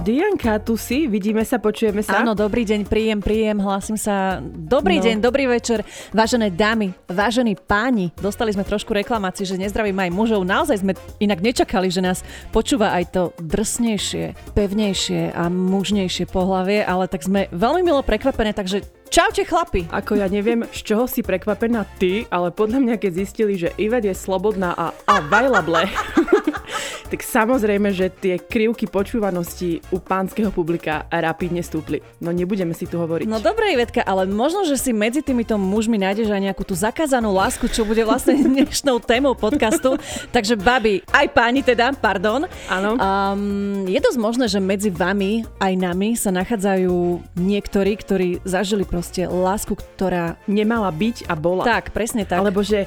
Dianka, tu si, vidíme sa, počujeme sa. Áno, dobrý deň, príjem, príjem, hlásim sa. Dobrý No. deň, dobrý večer, vážené dámy, vážení páni. Dostali sme trošku reklamácií, že nezdravím aj mužov. Naozaj sme inak nečakali, že nás počúva aj to drsnejšie, pevnejšie a mužnejšie pohlavie, ale tak sme veľmi milo prekvapené, takže čaute chlapi. Ako ja neviem, z čoho si prekvapená ty, ale podľa mňa, keď zistili, že Ivet je slobodná a available, tak samozrejme, že tie krivky počúvanosti u pánskeho publika rapidne stúpli. No nebudeme si tu hovoriť. No dobre, Ivetka, ale možno, že si medzi týmito mužmi nájdeš aj nejakú tú zakázanú lásku, čo bude vlastne dnešnou témou podcastu. Takže babi, aj páni teda, pardon. Áno. Um, je dosť možné, že medzi vami aj nami sa nachádzajú niektorí, ktorí zažili proste lásku, ktorá... Nemala byť a bola. Tak, presne tak. Alebo že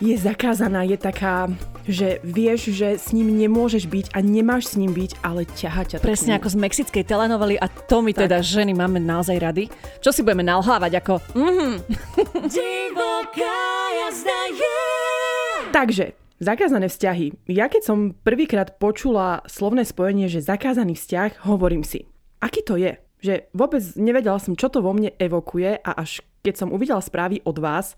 je zakázaná, je taká, že vieš, že s ním nemôžeš byť a nemáš s ním byť, ale ťaha ťa Presne ako z mexickej telenovely a to my Tak. teda ženy máme naozaj rady. Čo si budeme nalhávať ako... Mhm. Divoká jazda je... Takže, zakázané vzťahy. Ja keď som prvýkrát počula slovné spojenie, že zakázaný vzťah, hovorím si, aký to je? Že vôbec nevedela som, čo to vo mne evokuje a až keď som uvidela správy od vás,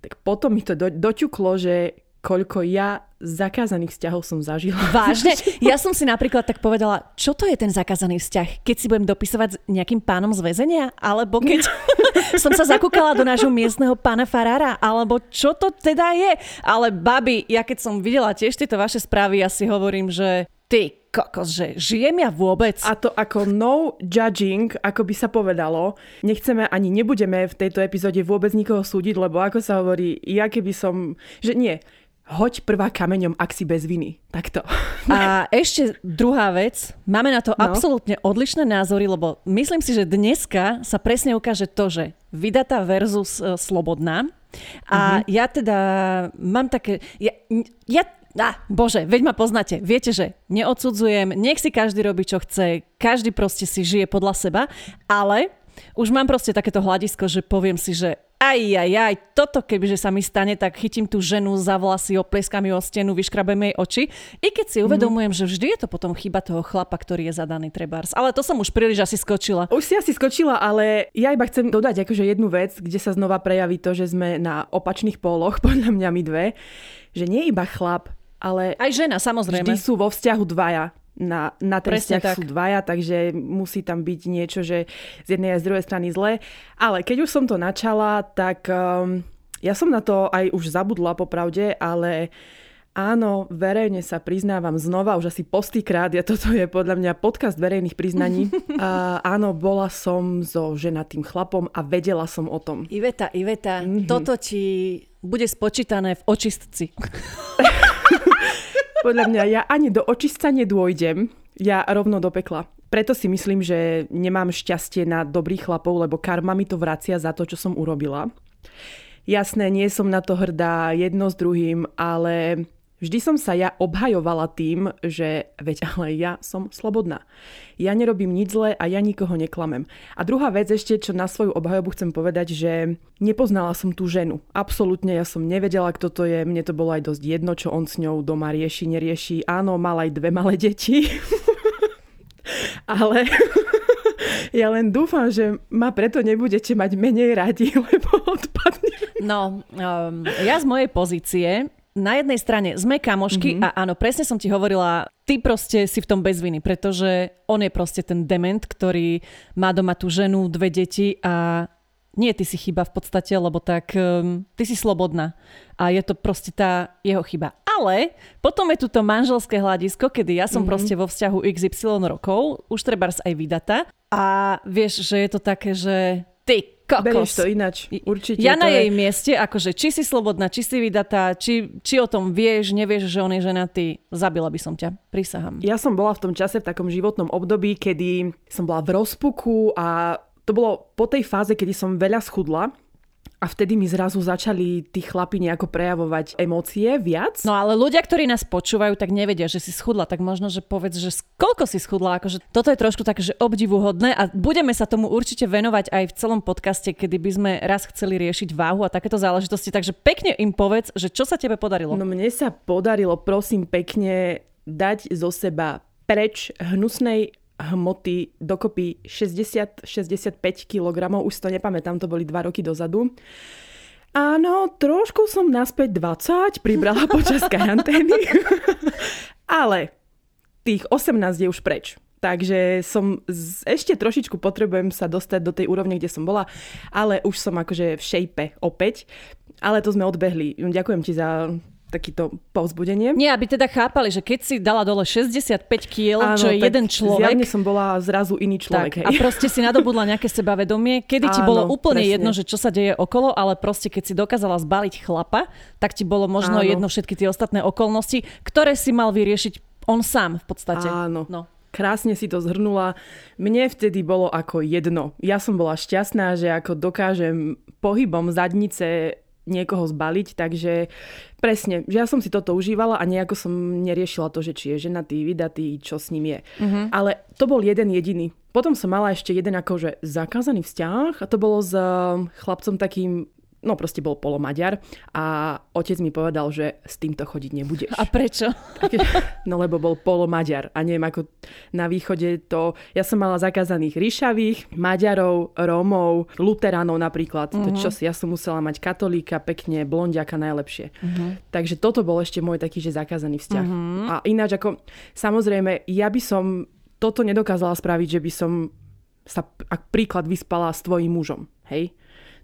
tak potom mi to do, doťuklo, že koľko ja zakázaných vzťahov som zažila. Vážne? Ja som si napríklad tak povedala, čo to je ten zakázaný vzťah? Keď si budem dopisovať s nejakým pánom z väzenia? Alebo keď som sa zakúkala do nášho miestneho pána Farára? Alebo čo to teda je? Ale babi, ja keď som videla tiež tieto vaše správy, ja si hovorím, že ty kokos, že žijem ja vôbec? A to ako no judging, ako by sa povedalo. Nechceme ani nebudeme v tejto epizóde vôbec nikoho súdiť, lebo ako sa hovorí, ja keby som... Že nie, hoď prvá kameňom, ak si bez viny. Takto. A ešte druhá vec, máme na to No. absolútne odlišné názory, lebo myslím si, že dneska sa presne ukáže to, že vydatá versus e, slobodná. A Mhm. ja teda mám také... Ja, ja Á, bože, veď ma poznáte. Viete, že neodsudzujem, nech si každý robí, čo chce, každý proste si žije podľa seba, ale už mám proste takéto hľadisko, že poviem si, že aj, aj, aj, toto kebyže sa mi stane, tak chytím tú ženu za vlasy, opleskám ju o stenu, vyškrabem jej oči. I keď si uvedomujem, že vždy je to potom chyba toho chlapa, ktorý je zadaný trebárs. Ale to som už príliš asi skočila. Už si asi skočila, ale ja iba chcem dodať akože jednu vec, kde sa znova prejaví to, že sme na opačných póloch, podľa mňa my dve, že nie iba chlap, ale Aj žena, samozrejme. vždy sú vo vzťahu dvaja. Na, na ten Presne vzťah tak. sú dvaja, takže musí tam byť niečo, že z jednej a z druhej strany zlé. Ale keď už som to načala, tak um, ja som na to aj už zabudla popravde, ale áno, verejne sa priznávam znova, už asi postýkrát, ja toto je podľa mňa podcast verejných priznaní. A áno, bola som so ženatým chlapom a vedela som o tom. Iveta, Iveta, Mhm. mm-hmm. toto ti bude spočítané v očistci. Podľa mňa ja ani do očistca nedôjdem, ja rovno do pekla. Preto si myslím, že nemám šťastie na dobrých chlapov, lebo karma mi to vracia za to, čo som urobila. Jasné, nie som na to hrdá jedno s druhým, ale vždy som sa ja obhajovala tým, že veď ale ja som slobodná. Ja nerobím nič zlé a ja nikoho neklamem. A druhá vec ešte, čo na svoju obhajobu chcem povedať, že nepoznala som tú ženu. Absolútne ja som nevedela, kto to je. Mne to bolo aj dosť jedno, čo on s ňou doma rieši, nerieši. Áno, mal aj dve malé deti. ale ja len dúfam, že ma preto nebudete mať menej radi, lebo odpadne. No, um, ja z mojej pozície, na jednej strane sme kamošky mm-hmm. a áno, presne som ti hovorila, ty proste si v tom bez viny, pretože on je proste ten dement, ktorý má doma tú ženu, dve deti a nie ty si chyba v podstate, lebo tak um, ty si slobodná a je to proste tá jeho chyba. Ale potom je tu to manželské hľadisko, kedy ja som mm-hmm. proste vo vzťahu XY rokov, už trebárs aj vydata a vieš, že je to také, že ty Berieš kokos. to ináč, určite. Ja na je- jej mieste, akože či si slobodná, či si vydatá, či, či o tom vieš, nevieš, že on je ženatý, zabila by som ťa, prisahám. Ja som bola v tom čase v takom životnom období, kedy som bola v rozpuku a to bolo po tej fáze, kedy som veľa schudla a vtedy mi zrazu začali tí chlapi nejako prejavovať emócie viac. No ale ľudia, ktorí nás počúvajú, tak nevedia, že si schudla, tak možno, že povedz, že koľko si schudla, akože toto je trošku také, že obdivuhodné a budeme sa tomu určite venovať aj v celom podcaste, kedy by sme raz chceli riešiť váhu a takéto záležitosti, takže pekne im povedz, že čo sa tebe podarilo. No mne sa podarilo, prosím pekne, dať zo seba preč hnusnej hmoty dokopy 60-65 kg, už to nepamätám, to boli dva roky dozadu. Áno, trošku som naspäť 20 pribrala počas karantény, ale tých 18 je už preč. Takže som z, ešte trošičku potrebujem sa dostať do tej úrovne, kde som bola, ale už som akože v šejpe opäť. Ale to sme odbehli. Ďakujem ti za takýto povzbudenie. Nie, aby teda chápali, že keď si dala dole 65 kg, čo je jeden človek... Zjavne som bola zrazu iný človek. Tak, hej. A proste si nadobudla nejaké sebavedomie, kedy ti bolo úplne presne. jedno, že čo sa deje okolo, ale proste keď si dokázala zbaliť chlapa, tak ti bolo možno Áno. jedno všetky tie ostatné okolnosti, ktoré si mal vyriešiť on sám v podstate. Áno. No. Krásne si to zhrnula. Mne vtedy bolo ako jedno. Ja som bola šťastná, že ako dokážem pohybom zadnice niekoho zbaliť, takže presne, že ja som si toto užívala a nejako som neriešila to, že či je ženatý, vydatý, čo s ním je. Uh-huh. Ale to bol jeden jediný. Potom som mala ešte jeden akože zakázaný vzťah a to bolo s um, chlapcom takým no proste bol polomaďar a otec mi povedal, že s týmto chodiť nebudeš. A prečo? No lebo bol polomaďar a neviem ako na východe to, ja som mala zakázaných ríšavých, Maďarov, Rómov, Luteránov napríklad, uh-huh. to mhm. čo si, ja som musela mať katolíka, pekne, blondiaka najlepšie. Uh-huh. Takže toto bol ešte môj taký, že zakázaný vzťah. Uh-huh. A ináč ako, samozrejme, ja by som toto nedokázala spraviť, že by som sa, ak príklad, vyspala s tvojim mužom. Hej?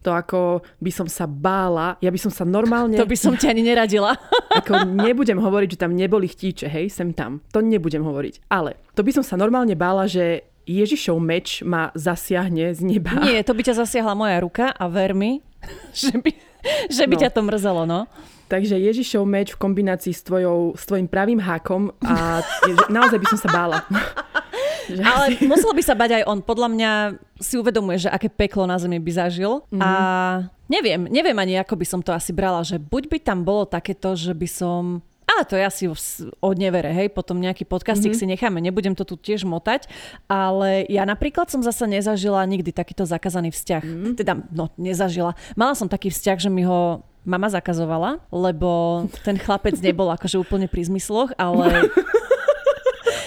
To ako by som sa bála, ja by som sa normálne... To by som ťa ani neradila. ako nebudem hovoriť, že tam neboli chtíče, hej, sem tam. To nebudem hovoriť. Ale to by som sa normálne bála, že Ježišov meč ma zasiahne z neba. Nie, to by ťa zasiahla moja ruka a ver mi, že by, že by no. ťa to mrzelo, no. Takže Ježišov meč v kombinácii s, tvojou, s tvojim pravým hákom a naozaj by som sa bála. Ale musel by sa bať aj on. Podľa mňa si uvedomuje, že aké peklo na zemi by zažil. Mm-hmm. A neviem, neviem ani ako by som to asi brala, že buď by tam bolo takéto, že by som ale to je asi od nevere, hej, potom nejaký podcastik mm-hmm. si necháme, nebudem to tu tiež motať, ale ja napríklad som zasa nezažila nikdy takýto zakázaný vzťah. Mm-hmm. Teda, no, nezažila. Mala som taký vzťah, že mi ho mama zakazovala, lebo ten chlapec nebol akože úplne pri zmysloch, ale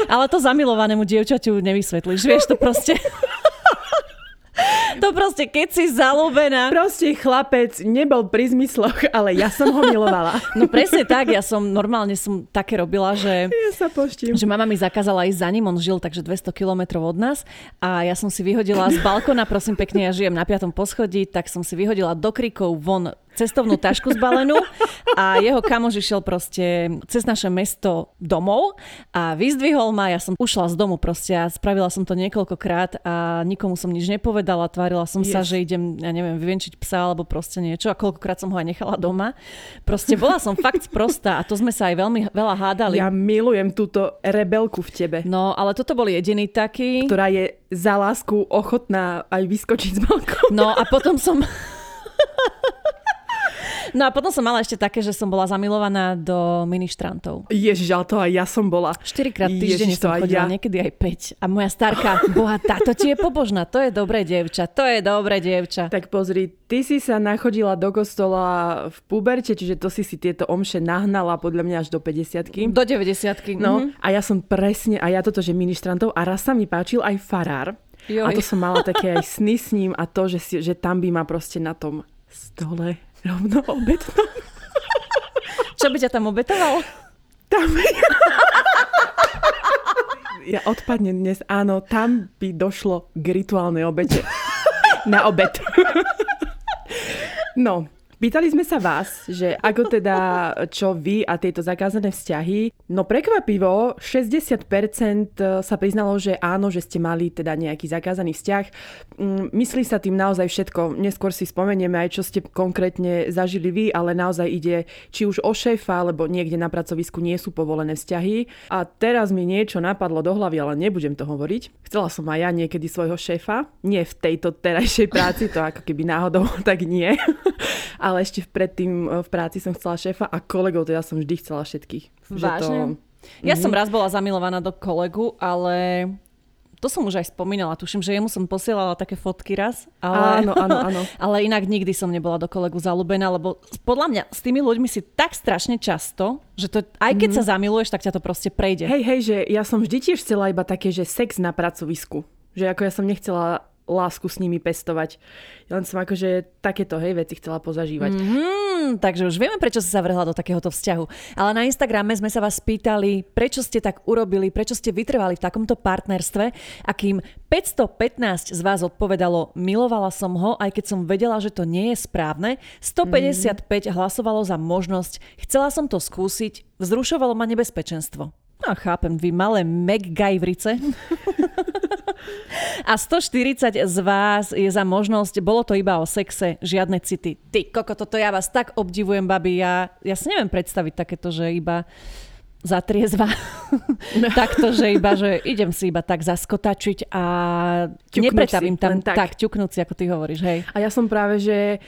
Ale to zamilovanému dievčaťu nevysvetlíš, vieš to proste. To proste, keď si zalúbená. Proste chlapec nebol pri zmysloch, ale ja som ho milovala. No presne tak, ja som normálne som také robila, že... Ja sa poštím. Že mama mi zakázala ísť za ním, on žil takže 200 kilometrov od nás a ja som si vyhodila z balkona, prosím pekne, ja žijem na piatom poschodí, tak som si vyhodila do krikov von cestovnú tašku zbalenú a jeho kamož išiel proste cez naše mesto domov a vyzdvihol ma, ja som ušla z domu proste a spravila som to niekoľkokrát a nikomu som nič nepovedala, tvárila som yes. sa, že idem, ja neviem, vyvenčiť psa alebo proste niečo a koľkokrát som ho aj nechala doma. Proste bola som fakt prostá a to sme sa aj veľmi veľa hádali. Ja milujem túto rebelku v tebe. No, ale toto bol jediný taký. Ktorá je za lásku ochotná aj vyskočiť z balkóna. No a potom som... No a potom som mala ešte také, že som bola zamilovaná do ministrantov. Ježiš, ale to aj ja som bola. 4 krát týždeň som chodila, ja. niekedy aj 5. A moja starka, boha, táto ti je pobožná, to je dobré dievča, to je dobré dievča. Tak pozri, ty si sa nachodila do kostola v puberte, čiže to si si tieto omše nahnala podľa mňa až do 50 Do 90 No mm-hmm. a ja som presne, a ja toto, že ministrantov a raz sa mi páčil aj farár. Joj. A to som mala také aj sny s ním a to, že, si, že tam by ma proste na tom stole rovno obetnom. Čo by ťa tam obetoval? Tam Ja odpadnem dnes, áno, tam by došlo k rituálnej obete. Na obed. No, Pýtali sme sa vás, že ako teda, čo vy a tieto zakázané vzťahy. No prekvapivo, 60% sa priznalo, že áno, že ste mali teda nejaký zakázaný vzťah. Mm, myslí sa tým naozaj všetko. Neskôr si spomenieme aj, čo ste konkrétne zažili vy, ale naozaj ide či už o šéfa, alebo niekde na pracovisku nie sú povolené vzťahy. A teraz mi niečo napadlo do hlavy, ale nebudem to hovoriť. Chcela som aj ja niekedy svojho šéfa. Nie v tejto terajšej práci, to ako keby náhodou, tak nie ale ešte predtým e, v práci som chcela šéfa a kolegov, teda som vždy chcela všetkých. Vážne? To... Ja mm-hmm. som raz bola zamilovaná do kolegu, ale to som už aj spomínala, tuším, že jemu som posielala také fotky raz, ale, áno, áno, áno. ale inak nikdy som nebola do kolegu zalúbená, lebo podľa mňa s tými ľuďmi si tak strašne často, že to, aj keď mm-hmm. sa zamiluješ, tak ťa to proste prejde. Hej, hej, že ja som vždy tiež chcela iba také, že sex na pracovisku. Že ako ja som nechcela lásku s nimi pestovať. Len som akože takéto hej veci chcela pozažívať. Mm-hmm, takže už vieme, prečo si sa vrhla do takéhoto vzťahu. Ale na Instagrame sme sa vás pýtali, prečo ste tak urobili, prečo ste vytrvali v takomto partnerstve a kým 515 z vás odpovedalo, milovala som ho, aj keď som vedela, že to nie je správne, 155 mm-hmm. hlasovalo za možnosť, chcela som to skúsiť, vzrušovalo ma nebezpečenstvo. No chápem, vy malé MacGyverice. A 140 z vás je za možnosť, bolo to iba o sexe, žiadne city. Ty koko, toto ja vás tak obdivujem, babi, ja, ja si neviem predstaviť takéto, že iba zatriezva. No. Takto, že iba, že idem si iba tak zaskotačiť a ťuknúť nepretavím si, tam tak. tak ťuknúť si, ako ty hovoríš, hej. A ja som práve, že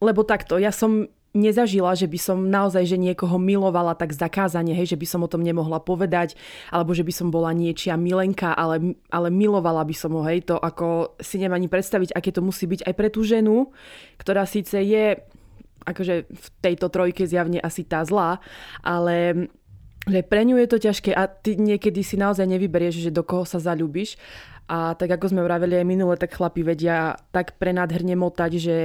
lebo takto, ja som nezažila, že by som naozaj že niekoho milovala tak zakázane, hej, že by som o tom nemohla povedať, alebo že by som bola niečia milenka, ale, ale milovala by som ho, hej, to ako si nemá ani predstaviť, aké to musí byť aj pre tú ženu, ktorá síce je akože v tejto trojke zjavne asi tá zlá, ale že pre ňu je to ťažké a ty niekedy si naozaj nevyberieš, že do koho sa zalúbiš. A tak ako sme vraveli aj minule, tak chlapi vedia tak prenádherne motať, že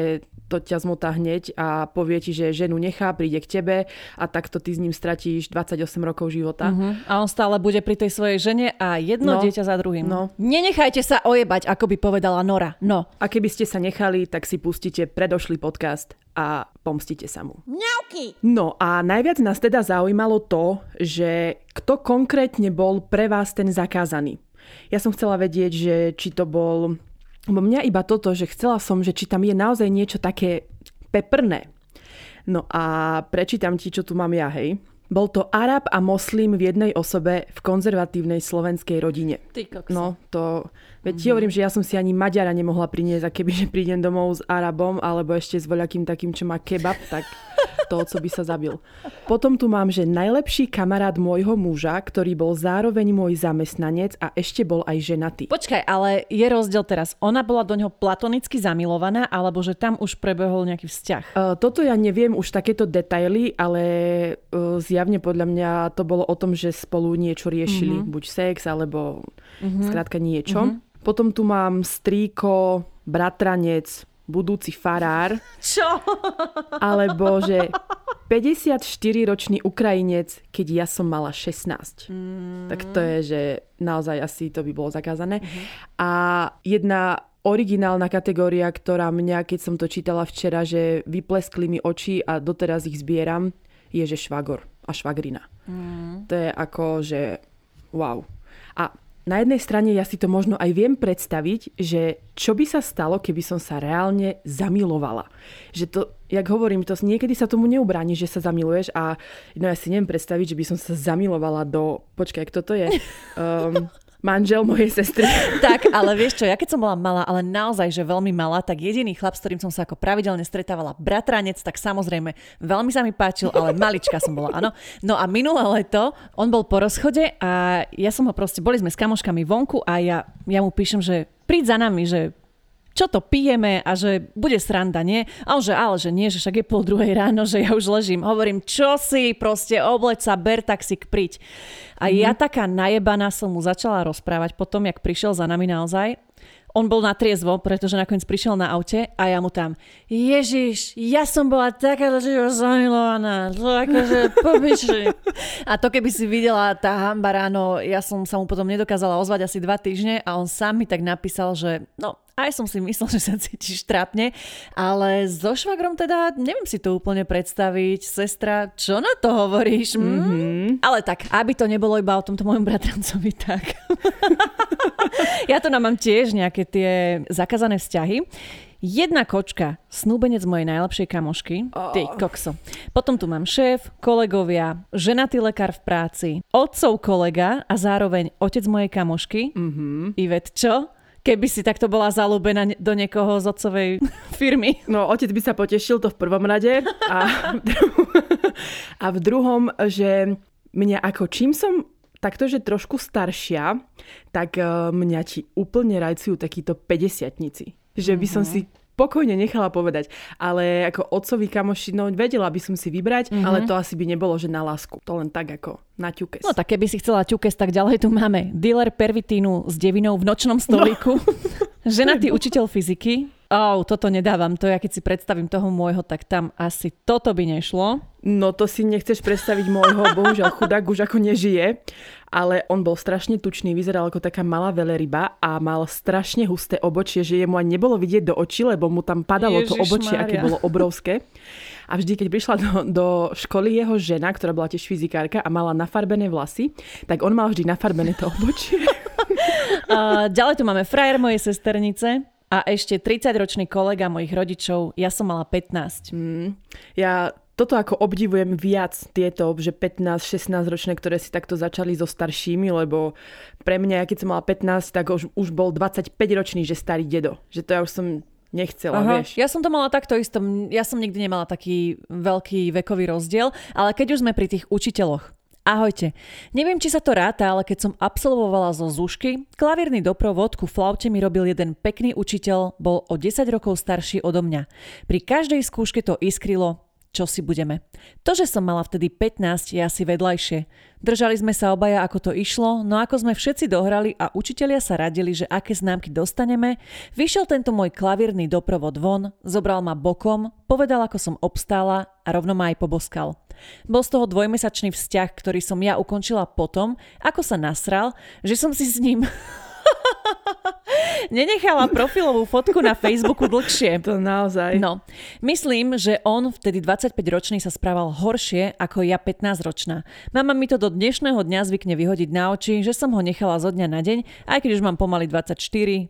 to ťa zmotá hneď a povie ti, že ženu nechá, príde k tebe a takto ty s ním stratíš 28 rokov života. Uh-huh. A on stále bude pri tej svojej žene a jedno no, dieťa za druhým. No. Nenechajte sa ojebať, ako by povedala Nora. No. A keby ste sa nechali, tak si pustíte predošlý podcast a pomstite sa mu. Mňauky! No a najviac nás teda zaujímalo to, že kto konkrétne bol pre vás ten zakázaný. Ja som chcela vedieť, že či to bol lebo mňa iba toto, že chcela som, že či tam je naozaj niečo také peprné. No a prečítam ti, čo tu mám ja, hej. Bol to Arab a moslim v jednej osobe v konzervatívnej slovenskej rodine. Ty. No, to... Veď mm-hmm. ti hovorím, že ja som si ani Maďara nemohla priniesť a kebyže prídem domov s Arabom alebo ešte s voľakým takým, čo má kebab, tak toho, co by sa zabil. Potom tu mám, že najlepší kamarát môjho muža, ktorý bol zároveň môj zamestnanec a ešte bol aj ženatý. Počkaj, ale je rozdiel teraz. Ona bola do neho platonicky zamilovaná, alebo že tam už prebehol nejaký vzťah? Uh, toto ja neviem už takéto detaily, ale uh, zjavne podľa mňa to bolo o tom, že spolu niečo riešili, uh-huh. buď sex, alebo uh-huh. skrátka niečo. Uh-huh. Potom tu mám strýko, bratranec, budúci farár. Čo? Alebo že 54-ročný Ukrajinec, keď ja som mala 16. Mm. Tak to je, že naozaj asi to by bolo zakázané. Mm-hmm. A jedna originálna kategória, ktorá mňa, keď som to čítala včera, že vypleskli mi oči a doteraz ich zbieram, je, že švagor a švagrina. Mm. To je ako, že wow. Na jednej strane ja si to možno aj viem predstaviť, že čo by sa stalo, keby som sa reálne zamilovala. Že to, jak hovorím, to niekedy sa tomu neubráni, že sa zamiluješ a no ja si neviem predstaviť, že by som sa zamilovala do... Počkaj, kto to je? Um, manžel mojej sestry. tak, ale vieš čo, ja keď som bola malá, ale naozaj, že veľmi malá, tak jediný chlap, s ktorým som sa ako pravidelne stretávala, bratranec, tak samozrejme veľmi sa mi páčil, ale malička som bola, áno. No a minulé leto, on bol po rozchode a ja som ho proste, boli sme s kamoškami vonku a ja, ja mu píšem, že príď za nami, že čo to pijeme a že bude sranda, nie? A on že, ale že nie, že však je pol druhej ráno, že ja už ležím. Hovorím, čo si, proste obleď sa, ber taxík, príď. A mm-hmm. ja taká najebaná som mu začala rozprávať potom, jak prišiel za nami naozaj on bol na triezvo, pretože nakoniec prišiel na aute a ja mu tam, Ježiš, ja som bola taká živo zamilovaná, to akože pobyši. A to keby si videla tá hamba ráno, ja som sa mu potom nedokázala ozvať asi dva týždne a on sám mi tak napísal, že no, aj som si myslel, že sa cítiš trápne, ale so švagrom teda neviem si to úplne predstaviť. Sestra, čo na to hovoríš? Mm-hmm. Ale tak, aby to nebolo iba o tomto môjom bratrancovi, tak. ja to nám mám tiež nejaké tie zakázané vzťahy. Jedna kočka, snúbenec mojej najlepšej kamošky, oh. ty kokso. Potom tu mám šéf, kolegovia, ženatý lekár v práci, otcov kolega a zároveň otec mojej kamošky. Mm-hmm. Ivet, čo? Keby si takto bola zalúbená do niekoho z otcovej firmy. No, otec by sa potešil to v prvom rade a, a v druhom, že mňa ako čím som takto, že trošku staršia, tak uh, mňa ti úplne rajcujú takíto 50 Že by som mhm. si pokojne nechala povedať. Ale ako otcovi kamoši, no vedela by som si vybrať, mm-hmm. ale to asi by nebolo, že na lásku. To len tak ako na ťukes. No tak keby si chcela ťukes, tak ďalej tu máme dealer pervitínu s devinou v nočnom stolíku. No. Ženatý učiteľ fyziky, Oh, toto nedávam. To ja keď si predstavím toho môjho, tak tam asi toto by nešlo. No to si nechceš predstaviť môjho, bohužiaľ chudák už ako nežije. Ale on bol strašne tučný, vyzeral ako taká malá veľryba a mal strašne husté obočie, že jemu ani nebolo vidieť do očí, lebo mu tam padalo Ježiš to obočie, aké bolo obrovské. A vždy, keď prišla do, do školy jeho žena, ktorá bola tiež fyzikárka a mala nafarbené vlasy, tak on mal vždy nafarbené to obočie. Uh, ďalej tu máme frajer mojej sesternice a ešte 30-ročný kolega mojich rodičov, ja som mala 15. Mm, ja toto ako obdivujem viac tieto, že 15-16 ročné, ktoré si takto začali so staršími, lebo pre mňa, keď som mala 15, tak už, už bol 25 ročný, že starý dedo. Že to ja už som nechcela, Aha, vieš. Ja som to mala takto isto. Ja som nikdy nemala taký veľký vekový rozdiel, ale keď už sme pri tých učiteľoch, Ahojte. Neviem, či sa to ráta, ale keď som absolvovala zo Zušky, klavírny doprovod ku flaute mi robil jeden pekný učiteľ, bol o 10 rokov starší odo mňa. Pri každej skúške to iskrilo, čo si budeme. To, že som mala vtedy 15, je asi vedľajšie. Držali sme sa obaja, ako to išlo, no ako sme všetci dohrali a učitelia sa radili, že aké známky dostaneme, vyšiel tento môj klavírny doprovod von, zobral ma bokom, povedal, ako som obstála a rovno ma aj poboskal. Bol z toho dvojmesačný vzťah, ktorý som ja ukončila potom, ako sa nasral, že som si s ním Nenechala profilovú fotku na Facebooku dlhšie. To naozaj. No, myslím, že on vtedy 25-ročný sa správal horšie ako ja 15-ročná. Mama mi to do dnešného dňa zvykne vyhodiť na oči, že som ho nechala zo dňa na deň, aj keď už mám pomaly 24,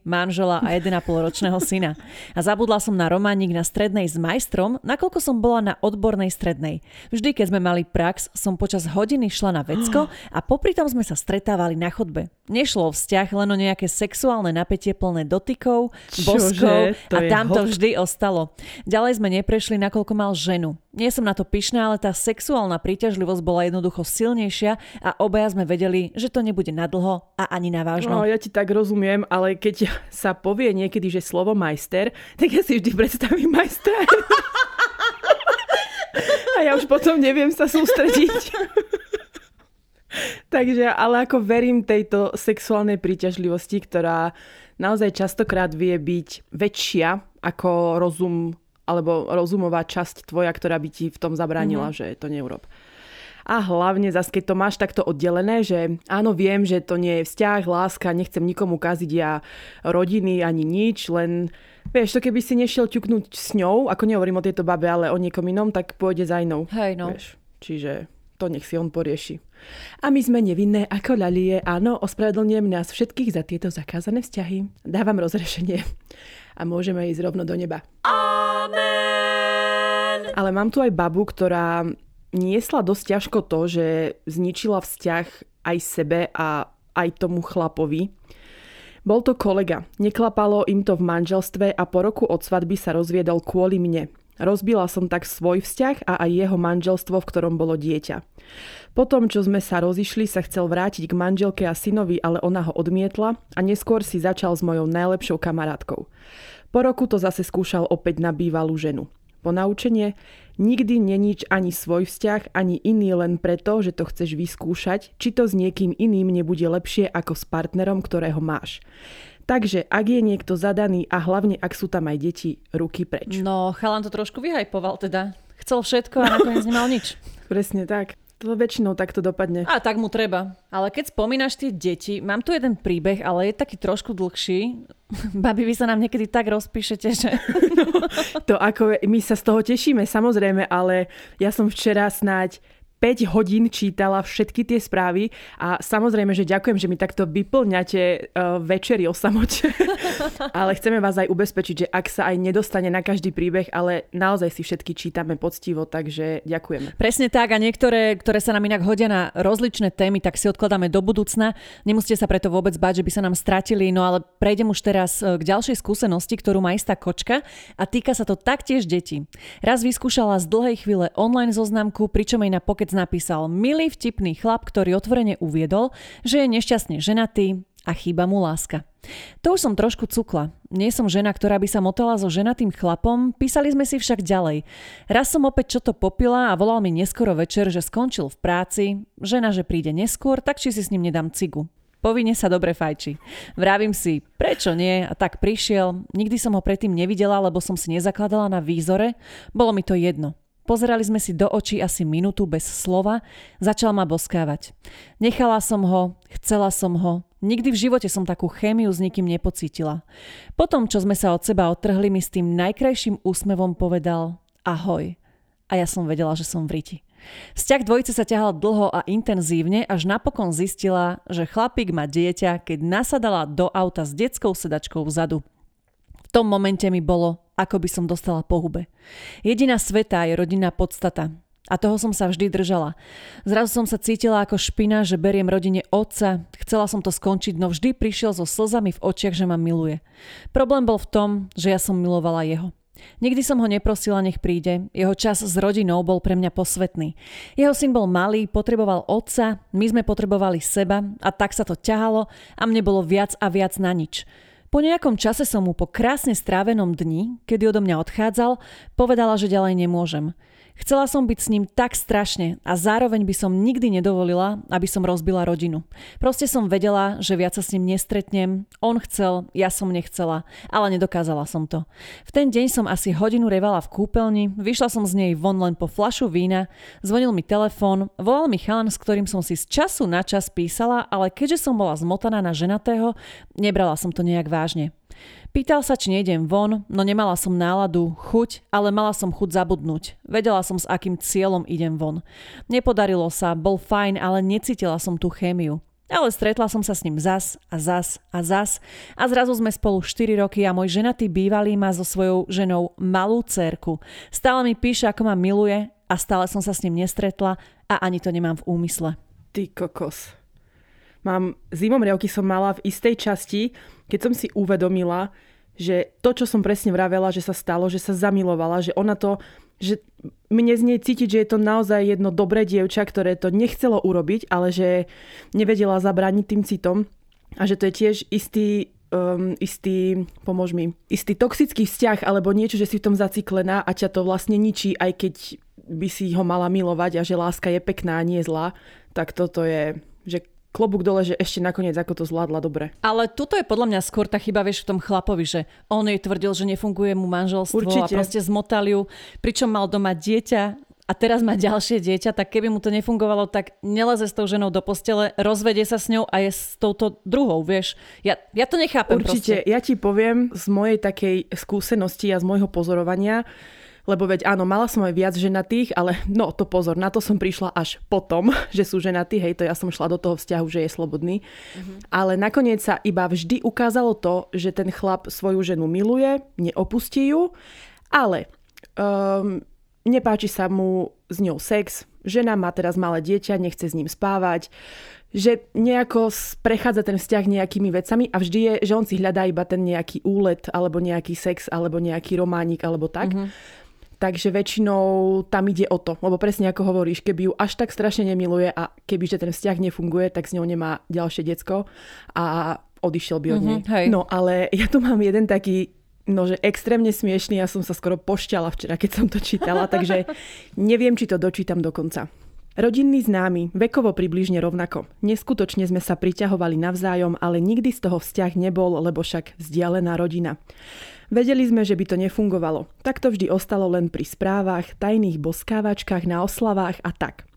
manžela a 1,5 ročného syna. A zabudla som na románik na strednej s majstrom, nakoľko som bola na odbornej strednej. Vždy, keď sme mali prax, som počas hodiny šla na vecko a popri tom sme sa stretávali na chodbe. Nešlo o vzťah, len o nejaké sexuálne napätie plné dotykov, boskov a tam to vždy ostalo. Ďalej sme neprešli, nakoľko mal ženu. Nie som na to pyšná, ale tá sexuálna príťažlivosť bola jednoducho silnejšia a obaja sme vedeli, že to nebude nadlho a ani na vážno. No, ja ti tak rozumiem, ale keď sa povie niekedy, že slovo majster, tak ja si vždy predstavím majstra. a ja už potom neviem sa sústrediť. Takže, ale ako verím tejto sexuálnej príťažlivosti, ktorá naozaj častokrát vie byť väčšia ako rozum alebo rozumová časť tvoja, ktorá by ti v tom zabránila, mm-hmm. že to neurob. A hlavne zase, keď to máš takto oddelené, že áno, viem, že to nie je vzťah, láska, nechcem nikomu kaziť ja rodiny ani nič, len vieš, to keby si nešiel ťuknúť s ňou, ako nehovorím o tejto babe, ale o niekom inom, tak pôjde za inou. Hej, no. Vieš, čiže to nech si on porieši. A my sme nevinné ako lalie. Áno, ospravedlňujem nás všetkých za tieto zakázané vzťahy. Dávam rozrešenie. A môžeme ísť rovno do neba. Amen. Ale mám tu aj babu, ktorá niesla dosť ťažko to, že zničila vzťah aj sebe a aj tomu chlapovi. Bol to kolega. Neklapalo im to v manželstve a po roku od svadby sa rozviedol kvôli mne. Rozbila som tak svoj vzťah a aj jeho manželstvo, v ktorom bolo dieťa. Potom, čo sme sa rozišli, sa chcel vrátiť k manželke a synovi, ale ona ho odmietla a neskôr si začal s mojou najlepšou kamarátkou. Po roku to zase skúšal opäť na bývalú ženu. Po naučenie, nikdy neníč ani svoj vzťah, ani iný len preto, že to chceš vyskúšať, či to s niekým iným nebude lepšie ako s partnerom, ktorého máš. Takže ak je niekto zadaný a hlavne ak sú tam aj deti, ruky preč. No, chalan to trošku vyhajpoval teda. Chcel všetko a nakoniec nemal nič. Presne tak. To väčšinou takto dopadne. A tak mu treba. Ale keď spomínaš tie deti, mám tu jeden príbeh, ale je taký trošku dlhší. Babi, vy sa nám niekedy tak rozpíšete, že... No, to ako, my sa z toho tešíme, samozrejme, ale ja som včera snáď 5 hodín čítala všetky tie správy a samozrejme, že ďakujem, že mi takto vyplňate uh, večery o samote. ale chceme vás aj ubezpečiť, že ak sa aj nedostane na každý príbeh, ale naozaj si všetky čítame poctivo, takže ďakujeme. Presne tak a niektoré, ktoré sa nám inak hodia na rozličné témy, tak si odkladáme do budúcna. Nemusíte sa preto vôbec báť, že by sa nám stratili, no ale prejdem už teraz e, k ďalšej skúsenosti, ktorú má istá kočka a týka sa to taktiež detí. Raz vyskúšala z dlhej chvíle online zoznamku, pričom jej na pocket nakoniec napísal milý vtipný chlap, ktorý otvorene uviedol, že je nešťastne ženatý a chýba mu láska. To už som trošku cukla. Nie som žena, ktorá by sa motala so ženatým chlapom, písali sme si však ďalej. Raz som opäť čo to popila a volal mi neskoro večer, že skončil v práci, žena, že príde neskôr, tak či si s ním nedám cigu. Povinne sa dobre fajči. Vravím si, prečo nie? A tak prišiel. Nikdy som ho predtým nevidela, lebo som si nezakladala na výzore. Bolo mi to jedno. Pozerali sme si do očí asi minútu bez slova, začal ma boskávať. Nechala som ho, chcela som ho, nikdy v živote som takú chémiu s nikým nepocítila. Potom, čo sme sa od seba odtrhli, mi s tým najkrajším úsmevom povedal ahoj. A ja som vedela, že som v riti. Vzťah dvojice sa ťahal dlho a intenzívne, až napokon zistila, že chlapík má dieťa, keď nasadala do auta s detskou sedačkou vzadu. V tom momente mi bolo, ako by som dostala po hube. Jediná sveta je rodinná podstata. A toho som sa vždy držala. Zrazu som sa cítila ako špina, že beriem rodine otca. Chcela som to skončiť, no vždy prišiel so slzami v očiach, že ma miluje. Problém bol v tom, že ja som milovala jeho. Nikdy som ho neprosila, nech príde. Jeho čas s rodinou bol pre mňa posvetný. Jeho syn bol malý, potreboval otca, my sme potrebovali seba a tak sa to ťahalo a mne bolo viac a viac na nič. Po nejakom čase som mu po krásne strávenom dni, kedy odo mňa odchádzal, povedala, že ďalej nemôžem. Chcela som byť s ním tak strašne a zároveň by som nikdy nedovolila, aby som rozbila rodinu. Proste som vedela, že viac sa s ním nestretnem. On chcel, ja som nechcela, ale nedokázala som to. V ten deň som asi hodinu revala v kúpeľni, vyšla som z nej von len po flašu vína, zvonil mi telefón, volal mi chalan, s ktorým som si z času na čas písala, ale keďže som bola zmotaná na ženatého, nebrala som to nejak vážne. Pýtal sa, či nejdem von, no nemala som náladu, chuť, ale mala som chuť zabudnúť. Vedela som, s akým cieľom idem von. Nepodarilo sa, bol fajn, ale necítila som tú chémiu. Ale stretla som sa s ním zas a zas a zas a zrazu sme spolu 4 roky a môj ženatý bývalý má so svojou ženou malú cerku. Stále mi píše, ako ma miluje a stále som sa s ním nestretla a ani to nemám v úmysle. Ty kokos. Mám, zimom riavky som mala v istej časti, keď som si uvedomila, že to, čo som presne vravela, že sa stalo, že sa zamilovala, že ona to, že mne z nej cítiť, že je to naozaj jedno dobré dievča, ktoré to nechcelo urobiť, ale že nevedela zabrániť tým citom a že to je tiež istý um, istý, pomôž mi, istý toxický vzťah alebo niečo, že si v tom zaciklená a ťa to vlastne ničí, aj keď by si ho mala milovať a že láska je pekná a nie zlá, tak toto je, že klobúk dole, že ešte nakoniec ako to zvládla dobre. Ale tuto je podľa mňa skôr tá chyba, vieš, v tom chlapovi, že on jej tvrdil, že nefunguje mu manželstvo Určite. a proste zmotal ju, pričom mal doma dieťa a teraz má ďalšie dieťa, tak keby mu to nefungovalo, tak neleze s tou ženou do postele, rozvedie sa s ňou a je s touto druhou, vieš. Ja, ja to nechápem Určite, proste. ja ti poviem z mojej takej skúsenosti a z môjho pozorovania, lebo veď áno, mala som aj viac ženatých, ale no to pozor, na to som prišla až potom, že sú ženatí, hej, to ja som šla do toho vzťahu, že je slobodný. Mm-hmm. Ale nakoniec sa iba vždy ukázalo to, že ten chlap svoju ženu miluje, neopustí ju, ale um, nepáči sa mu s ňou sex, žena má teraz malé dieťa, nechce s ním spávať, že nejako prechádza ten vzťah nejakými vecami a vždy je, že on si hľadá iba ten nejaký úlet, alebo nejaký sex, alebo nejaký románik, alebo tak. Mm-hmm. Takže väčšinou tam ide o to, lebo presne ako hovoríš, keby ju až tak strašne nemiluje a keby že ten vzťah nefunguje, tak s ňou nemá ďalšie decko a odišiel by od nej. Mm-hmm, hej. No ale ja tu mám jeden taký no, že extrémne smiešný, ja som sa skoro pošťala včera, keď som to čítala, takže neviem, či to dočítam do konca. Rodinný známy, vekovo približne rovnako. Neskutočne sme sa priťahovali navzájom, ale nikdy z toho vzťah nebol, lebo však vzdialená rodina. Vedeli sme, že by to nefungovalo. Tak to vždy ostalo len pri správach, tajných boskávačkách na oslavách a tak.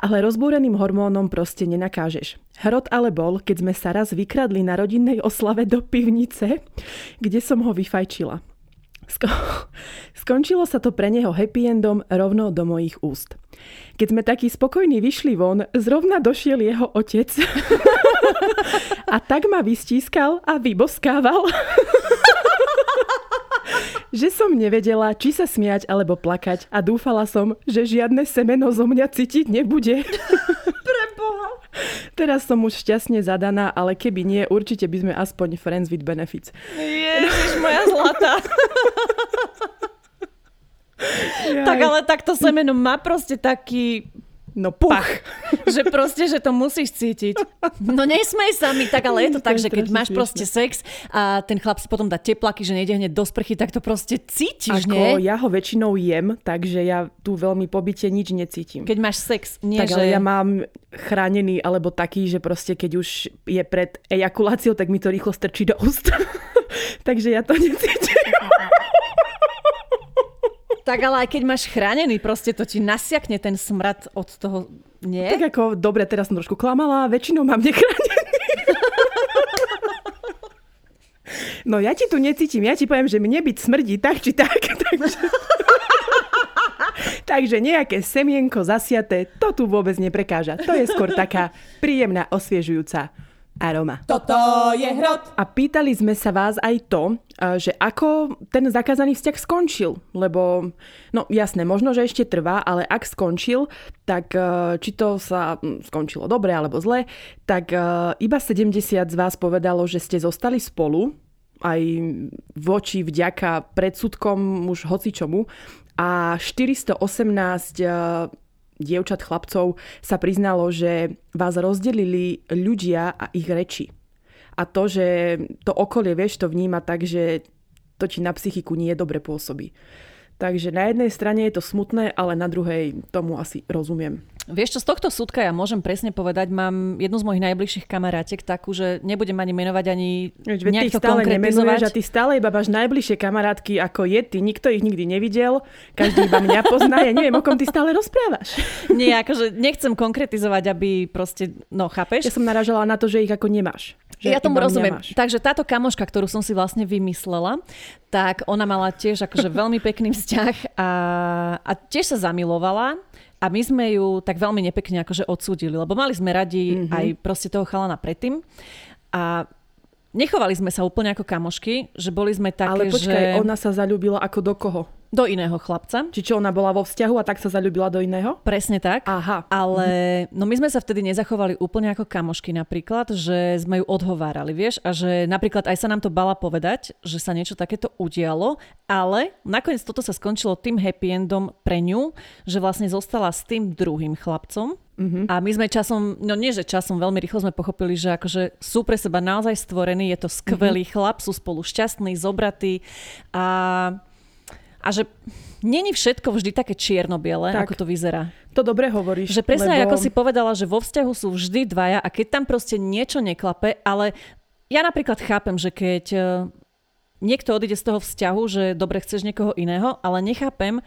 Ale rozbúreným hormónom proste nenakážeš. Hrot ale bol, keď sme sa raz vykradli na rodinnej oslave do pivnice, kde som ho vyfajčila. Sko- skončilo sa to pre neho happy endom rovno do mojich úst. Keď sme takí spokojní vyšli von, zrovna došiel jeho otec a tak ma vystískal a vyboskával že som nevedela, či sa smiať alebo plakať a dúfala som, že žiadne semeno zo mňa cítiť nebude. Preboha. Teraz som už šťastne zadaná, ale keby nie, určite by sme aspoň friends with benefits. Ježiš, moja zlatá. tak ale takto semeno má proste taký No pach. že proste, že to musíš cítiť. No nesmej sa mi tak, ale je to tak, že keď máš proste sex a ten chlap si potom dá teplaky, že nejde hneď do sprchy, tak to proste cítiš, Ako nie? ja ho väčšinou jem, takže ja tu veľmi pobyte nič necítim. Keď máš sex, nie tak že... ale ja mám chránený, alebo taký, že proste keď už je pred ejakuláciou, tak mi to rýchlo strčí do úst. takže ja to necítim. Tak ale aj keď máš chránený, proste to ti nasiakne ten smrad od toho, nie? Tak ako, dobre, teraz som trošku klamala, väčšinou mám nechránený. No ja ti tu necítim, ja ti poviem, že mne byť smrdí tak či tak. Takže, takže nejaké semienko zasiaté, to tu vôbec neprekáža. To je skôr taká príjemná, osviežujúca aroma. Toto je hrot. A pýtali sme sa vás aj to, že ako ten zakázaný vzťah skončil. Lebo, no jasné, možno, že ešte trvá, ale ak skončil, tak či to sa hm, skončilo dobre alebo zle, tak iba 70 z vás povedalo, že ste zostali spolu, aj voči vďaka predsudkom už hocičomu. A 418 dievčat, chlapcov sa priznalo, že vás rozdelili ľudia a ich reči. A to, že to okolie, vieš, to vníma tak, že to ti na psychiku nie dobre pôsobí. Takže na jednej strane je to smutné, ale na druhej tomu asi rozumiem. Vieš čo, z tohto súdka ja môžem presne povedať, mám jednu z mojich najbližších kamarátiek takú, že nebudem ani menovať, ani Veď, nejak to stále konkretizovať. a ty stále iba máš najbližšie kamarátky ako je, ty nikto ich nikdy nevidel, každý iba mňa pozná, ja neviem, o kom ty stále rozprávaš. Nie, akože nechcem konkretizovať, aby proste, no chápeš? Ja som naražala na to, že ich ako nemáš. Že ja tomu rozumiem. Takže táto kamoška, ktorú som si vlastne vymyslela, tak ona mala tiež akože veľmi pekný vzťah a, a tiež sa zamilovala a my sme ju tak veľmi nepekne akože odsúdili, lebo mali sme radi mm-hmm. aj proste toho chalana predtým. A nechovali sme sa úplne ako kamošky, že boli sme také, Ale počkaj, že... ona sa zalúbila ako do koho? Do iného chlapca. Či čo, ona bola vo vzťahu a tak sa zalúbila do iného? Presne tak. Aha. Ale no my sme sa vtedy nezachovali úplne ako kamošky napríklad, že sme ju odhovárali, vieš, a že napríklad aj sa nám to bala povedať, že sa niečo takéto udialo, ale nakoniec toto sa skončilo tým happy endom pre ňu, že vlastne zostala s tým druhým chlapcom, Uh-huh. A my sme časom, no nie že časom, veľmi rýchlo sme pochopili, že akože sú pre seba naozaj stvorení, je to skvelý uh-huh. chlap, sú spolu šťastní, zobratí a a že není všetko vždy také čierno-biele, tak, ako to vyzerá. To dobre hovoríš. Že presne lebo... ako si povedala, že vo vzťahu sú vždy dvaja a keď tam proste niečo neklape, ale ja napríklad chápem, že keď e, niekto odíde z toho vzťahu, že dobre chceš niekoho iného, ale nechápem,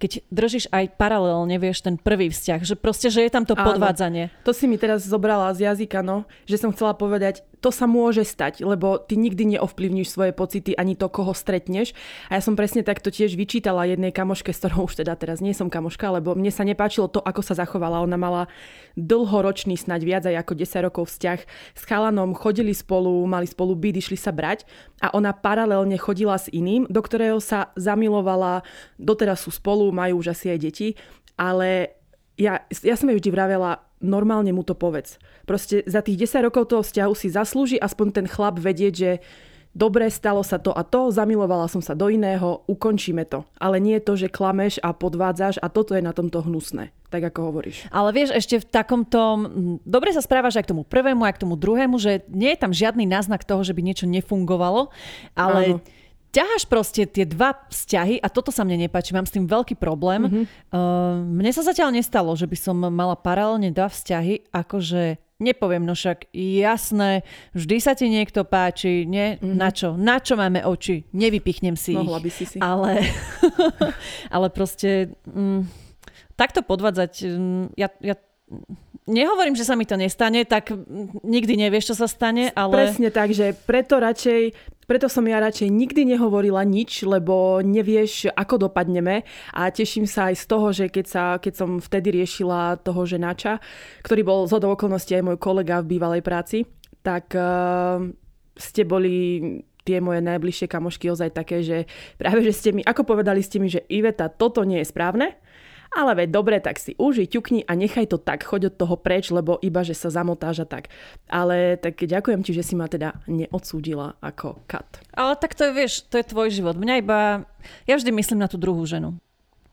keď držíš aj paralelne, vieš, ten prvý vzťah, že proste, že je tam to Áno. podvádzanie. To si mi teraz zobrala z jazyka, no, že som chcela povedať, to sa môže stať, lebo ty nikdy neovplyvníš svoje pocity ani to, koho stretneš. A ja som presne takto tiež vyčítala jednej kamoške, s ktorou už teda teraz nie som kamoška, lebo mne sa nepáčilo to, ako sa zachovala. Ona mala dlhoročný, snáď viac aj ako 10 rokov vzťah s chalanom, chodili spolu, mali spolu byt, išli sa brať a ona paralelne chodila s iným, do ktorého sa zamilovala, doteraz sú spolu, majú už asi aj deti, ale ja, ja som jej vždy vravela, normálne mu to povedz. Proste za tých 10 rokov toho vzťahu si zaslúži aspoň ten chlap vedieť, že dobre, stalo sa to a to, zamilovala som sa do iného, ukončíme to. Ale nie je to, že klameš a podvádzaš a toto je na tomto hnusné, tak ako hovoríš. Ale vieš, ešte v takomto, dobre sa správaš aj k tomu prvému, aj k tomu druhému, že nie je tam žiadny náznak toho, že by niečo nefungovalo, ale... Áno ťaháš proste tie dva vzťahy a toto sa mne nepáči, mám s tým veľký problém. Mm-hmm. Uh, mne sa zatiaľ nestalo, že by som mala paralelne dva vzťahy, akože nepoviem, no však jasné, vždy sa ti niekto páči, nie? Mm-hmm. Na čo? Na čo máme oči? Nevypichnem si Mohla ich. by si si. Ale, ale proste mm, takto podvádzať, mm, ja, ja nehovorím, že sa mi to nestane, tak nikdy nevieš, čo sa stane, ale... Presne tak, že preto radšej, preto som ja radšej nikdy nehovorila nič, lebo nevieš, ako dopadneme. A teším sa aj z toho, že keď, sa, keď som vtedy riešila toho ženača, ktorý bol z okolností aj môj kolega v bývalej práci, tak uh, ste boli tie moje najbližšie kamošky ozaj také, že práve, že ste mi, ako povedali ste mi, že Iveta, toto nie je správne, ale veď dobre, tak si uži, ťukni a nechaj to tak, choď od toho preč, lebo iba, že sa zamotáš a tak. Ale tak ďakujem ti, že si ma teda neodsúdila ako kat. Ale tak to je, vieš, to je tvoj život. Mňa iba, ja vždy myslím na tú druhú ženu.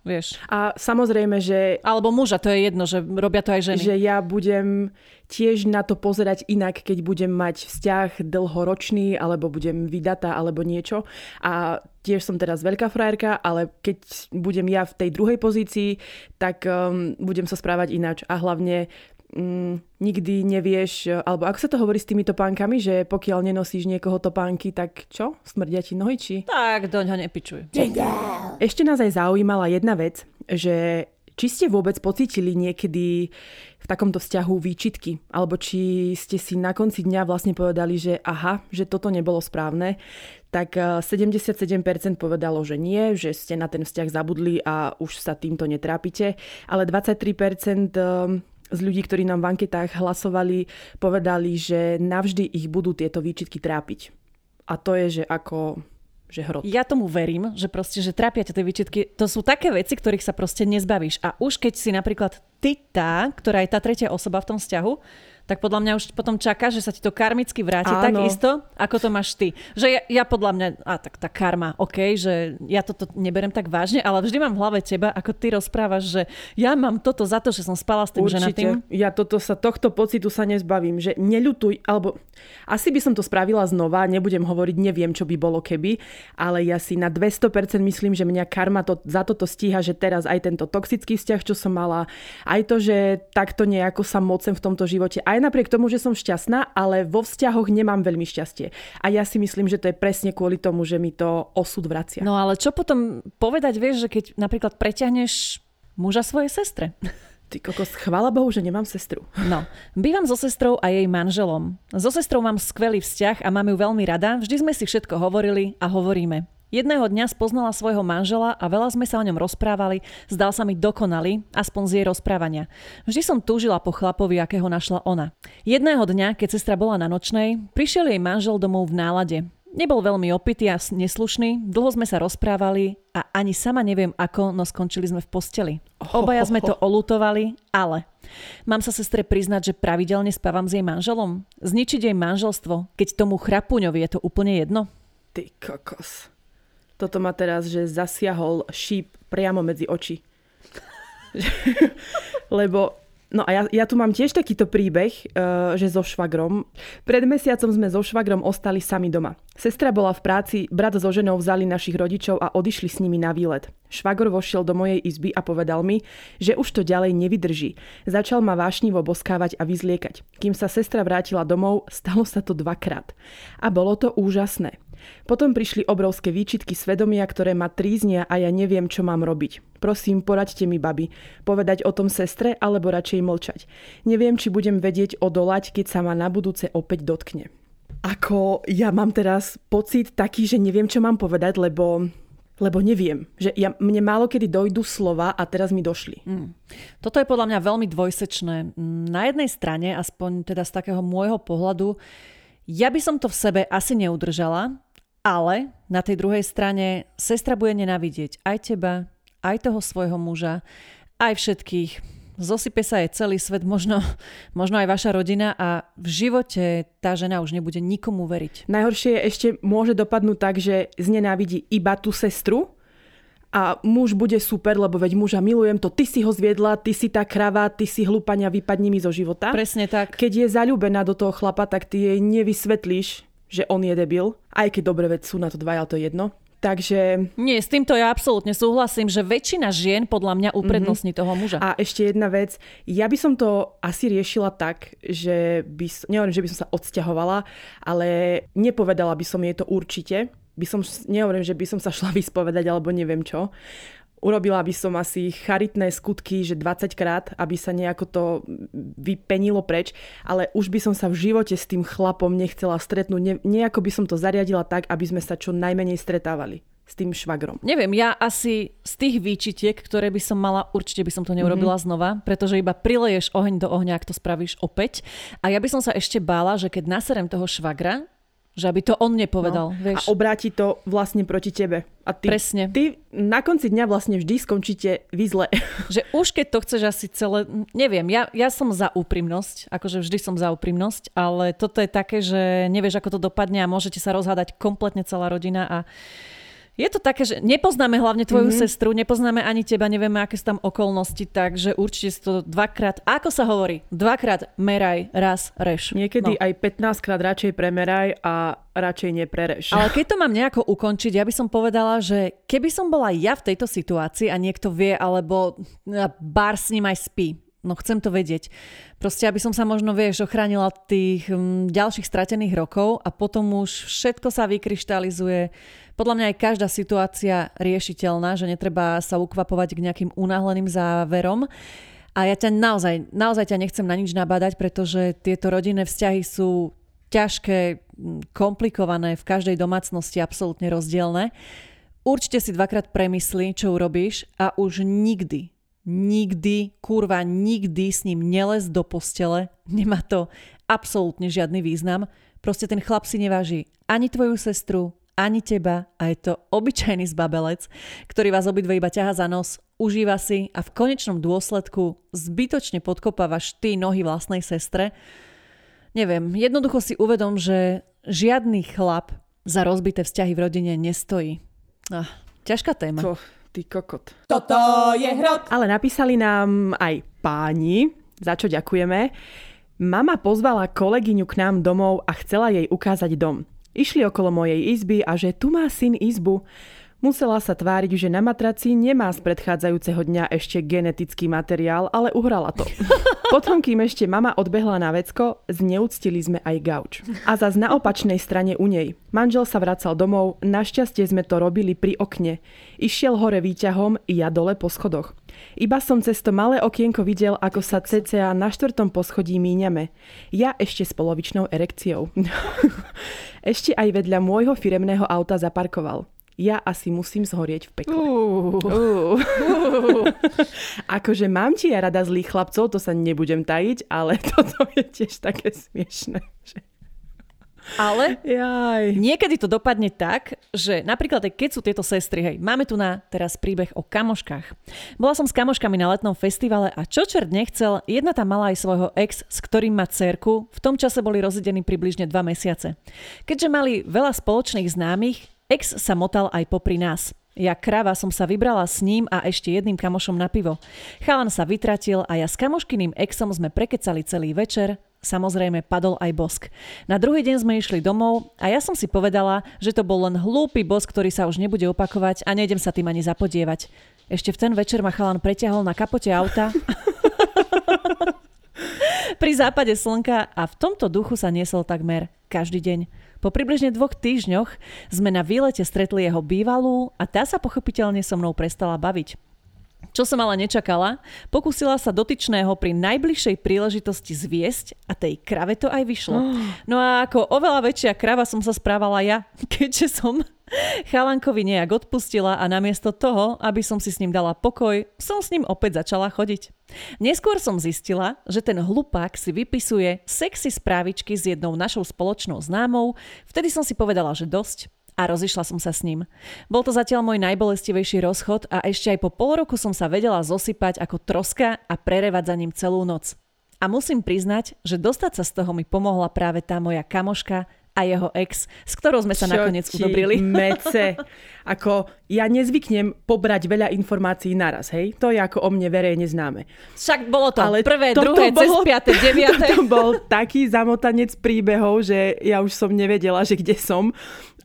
Vieš. A samozrejme, že... Alebo muža, to je jedno, že robia to aj ženy. Že ja budem tiež na to pozerať inak, keď budem mať vzťah dlhoročný, alebo budem vydatá, alebo niečo. A tiež som teraz veľká frajerka, ale keď budem ja v tej druhej pozícii, tak um, budem sa správať ináč. A hlavne mm, nikdy nevieš, alebo ako sa to hovorí s týmito pánkami, že pokiaľ nenosíš niekoho topánky, tak čo? Smrdia ti nohy, či? Tak, doň ho nepičuj. Ešte nás aj zaujímala jedna vec, že či ste vôbec pocítili niekedy v takomto vzťahu výčitky? Alebo či ste si na konci dňa vlastne povedali, že aha, že toto nebolo správne? Tak 77% eh, povedalo, že nie, že ste na ten vzťah zabudli a už sa týmto netrápite. Ale 23% z ľudí, ktorí nám v anketách hlasovali, povedali, že navždy ich budú tieto výčitky trápiť. A to je, že ako že hrot. Ja tomu verím, že proste, že trápia ťa tie výčitky. To sú také veci, ktorých sa proste nezbavíš. A už keď si napríklad ty tá, ktorá je tá tretia osoba v tom vzťahu, tak podľa mňa už potom čaká, že sa ti to karmicky vráti Áno. takisto, ako to máš ty. Že ja, ja podľa mňa, a tak tá karma, OK, že ja toto neberem tak vážne, ale vždy mám v hlave teba, ako ty rozprávaš, že ja mám toto za to, že som spala s tým Určite. ženatým. Ja toto sa, tohto pocitu sa nezbavím, že neľutuj, alebo asi by som to spravila znova, nebudem hovoriť, neviem, čo by bolo keby, ale ja si na 200% myslím, že mňa karma to, za toto stíha, že teraz aj tento toxický vzťah, čo som mala, aj to, že takto nejako sa mocem v tomto živote, aj aj napriek tomu, že som šťastná, ale vo vzťahoch nemám veľmi šťastie. A ja si myslím, že to je presne kvôli tomu, že mi to osud vracia. No ale čo potom povedať, vieš, že keď napríklad preťahneš muža svojej sestre? Ty kokos, chvála Bohu, že nemám sestru. No, bývam so sestrou a jej manželom. So sestrou mám skvelý vzťah a mám ju veľmi rada. Vždy sme si všetko hovorili a hovoríme. Jedného dňa spoznala svojho manžela a veľa sme sa o ňom rozprávali, zdal sa mi dokonalý, aspoň z jej rozprávania. Vždy som túžila po chlapovi, akého našla ona. Jedného dňa, keď sestra bola na nočnej, prišiel jej manžel domov v nálade. Nebol veľmi opitý a neslušný, dlho sme sa rozprávali a ani sama neviem ako, no skončili sme v posteli. Obaja sme to olutovali, ale Mám sa sestre priznať, že pravidelne spávam s jej manželom? Zničiť jej manželstvo, keď tomu chrapuňovi je to úplne jedno? Ty kokos. Toto ma teraz, že zasiahol šíp priamo medzi oči. Lebo No a ja, ja tu mám tiež takýto príbeh, uh, že so švagrom. Pred mesiacom sme so švagrom ostali sami doma. Sestra bola v práci, brat so ženou vzali našich rodičov a odišli s nimi na výlet. Švagor vošiel do mojej izby a povedal mi, že už to ďalej nevydrží. Začal ma vášnivo boskávať a vyzliekať. Kým sa sestra vrátila domov, stalo sa to dvakrát. A bolo to úžasné. Potom prišli obrovské výčitky svedomia, ktoré ma tríznia a ja neviem, čo mám robiť. Prosím, poraďte mi, babi. Povedať o tom sestre, alebo radšej mlčať. Neviem, či budem vedieť odolať, keď sa ma na budúce opäť dotkne. Ako ja mám teraz pocit taký, že neviem, čo mám povedať, lebo lebo neviem. Že ja, mne málo kedy dojdu slova a teraz mi došli. Mm. Toto je podľa mňa veľmi dvojsečné. Na jednej strane, aspoň teda z takého môjho pohľadu, ja by som to v sebe asi neudržala, ale na tej druhej strane sestra bude nenávidieť aj teba, aj toho svojho muža, aj všetkých. Zosype sa aj celý svet, možno, možno aj vaša rodina a v živote tá žena už nebude nikomu veriť. Najhoršie je ešte môže dopadnúť tak, že znenávidí iba tú sestru a muž bude super, lebo veď muža milujem to, ty si ho zviedla, ty si tá krava, ty si hlúpania, vypadni mi zo života. Presne tak. Keď je zalúbená do toho chlapa, tak ty jej nevysvetlíš, že on je debil, aj keď dobre vec sú na to dvaja, to je jedno. Takže... Nie, s týmto ja absolútne súhlasím, že väčšina žien podľa mňa uprednostní mm-hmm. toho muža. A ešte jedna vec, ja by som to asi riešila tak, že by, nehovorím, že by som sa odsťahovala, ale nepovedala by som jej to určite. By som, nehovorím, že by som sa šla vyspovedať alebo neviem čo. Urobila by som asi charitné skutky, že 20 krát, aby sa nejako to vypenilo preč, ale už by som sa v živote s tým chlapom nechcela stretnúť. Ne, nejako by som to zariadila tak, aby sme sa čo najmenej stretávali s tým švagrom. Neviem, ja asi z tých výčitiek, ktoré by som mala, určite by som to neurobila mm-hmm. znova, pretože iba prileješ oheň do ohňa, ak to spravíš opäť. A ja by som sa ešte bála, že keď naserem toho švagra, že aby to on nepovedal. No. Vieš. A obráti to vlastne proti tebe. A ty, Presne. Ty na konci dňa vlastne vždy skončíte vy zle. Že už keď to chceš asi celé... Neviem, ja, ja som za úprimnosť. Akože vždy som za úprimnosť. Ale toto je také, že nevieš, ako to dopadne a môžete sa rozhádať kompletne celá rodina a Je to také, že nepoznáme hlavne tvoju mm-hmm. sestru, nepoznáme ani teba, nevieme, aké sú tam okolnosti, takže určite si to dvakrát, ako sa hovorí, dvakrát meraj, raz reš. Niekedy no. aj 15 krát radšej premeraj a radšej neprereš. Ale keď to mám nejako ukončiť, ja by som povedala, že keby som bola ja v tejto situácii a niekto vie, alebo bar s ním aj spí, no chcem to vedieť. Proste, aby som sa možno, vieš, ochránila tých um, ďalších stratených rokov a potom už všetko sa vykryštalizuje, podľa mňa aj každá situácia riešiteľná, že netreba sa ukvapovať k nejakým unáhleným záverom. A ja ťa naozaj, naozaj ťa nechcem na nič nabádať, pretože tieto rodinné vzťahy sú ťažké, komplikované, v každej domácnosti absolútne rozdielne. Určite si dvakrát premysli, čo urobíš a už nikdy, nikdy, kurva, nikdy s ním nelez do postele. Nemá to absolútne žiadny význam. Proste ten chlap si neváži ani tvoju sestru, ani teba a je to obyčajný zbabelec, ktorý vás obidve iba ťaha za nos, užíva si a v konečnom dôsledku zbytočne podkopávaš ty nohy vlastnej sestre. Neviem, jednoducho si uvedom, že žiadny chlap za rozbité vzťahy v rodine nestojí. Ah, ťažká téma. To, ty kokot. Toto je hrot. Ale napísali nám aj páni, za čo ďakujeme. Mama pozvala kolegyňu k nám domov a chcela jej ukázať dom. Išli okolo mojej izby a že tu má syn izbu. Musela sa tváriť, že na matraci nemá z predchádzajúceho dňa ešte genetický materiál, ale uhrala to. Potom, kým ešte mama odbehla na vecko, zneúctili sme aj gauč. A zas na opačnej strane u nej. Manžel sa vracal domov, našťastie sme to robili pri okne. Išiel hore výťahom, ja dole po schodoch. Iba som cez to malé okienko videl, ako sa cca na štvrtom poschodí míňame. Ja ešte s polovičnou erekciou. ešte aj vedľa môjho firemného auta zaparkoval ja asi musím zhorieť v pekle. Uh, uh. Uh. akože mám ti ja rada zlých chlapcov, to sa nebudem tajiť, ale toto je tiež také smiešne. Že... Ale Jaj. niekedy to dopadne tak, že napríklad keď sú tieto sestry, hej, máme tu na teraz príbeh o kamoškách. Bola som s kamoškami na letnom festivale a čo čert nechcel, jedna tam mala aj svojho ex, s ktorým má cerku, v tom čase boli rozedení približne dva mesiace. Keďže mali veľa spoločných známych, Ex sa motal aj popri nás. Ja krava som sa vybrala s ním a ešte jedným kamošom na pivo. Chalan sa vytratil a ja s kamoškyným exom sme prekecali celý večer, Samozrejme, padol aj bosk. Na druhý deň sme išli domov a ja som si povedala, že to bol len hlúpy bosk, ktorý sa už nebude opakovať a nejdem sa tým ani zapodievať. Ešte v ten večer ma chalan preťahol na kapote auta pri západe slnka a v tomto duchu sa niesol takmer každý deň. Po približne dvoch týždňoch sme na výlete stretli jeho bývalú a tá sa pochopiteľne so mnou prestala baviť. Čo som ale nečakala, pokúsila sa dotyčného pri najbližšej príležitosti zviesť a tej krave to aj vyšlo. No a ako oveľa väčšia krava som sa správala ja, keďže som chalankovi nejak odpustila a namiesto toho, aby som si s ním dala pokoj, som s ním opäť začala chodiť. Neskôr som zistila, že ten hlupák si vypisuje sexy správičky s jednou našou spoločnou známou, vtedy som si povedala, že dosť a rozišla som sa s ním. Bol to zatiaľ môj najbolestivejší rozchod a ešte aj po pol roku som sa vedela zosypať ako troska a prerevať za ním celú noc. A musím priznať, že dostať sa z toho mi pomohla práve tá moja kamoška a jeho ex, s ktorou sme sa Čo nakoniec udobrili. mece. Ako ja nezvyknem pobrať veľa informácií naraz, hej? To je ako o mne verejne známe. Však bolo to Ale prvé, druhé, bolo, cez piaté, deviaté. To bol taký zamotanec príbehov, že ja už som nevedela, že kde som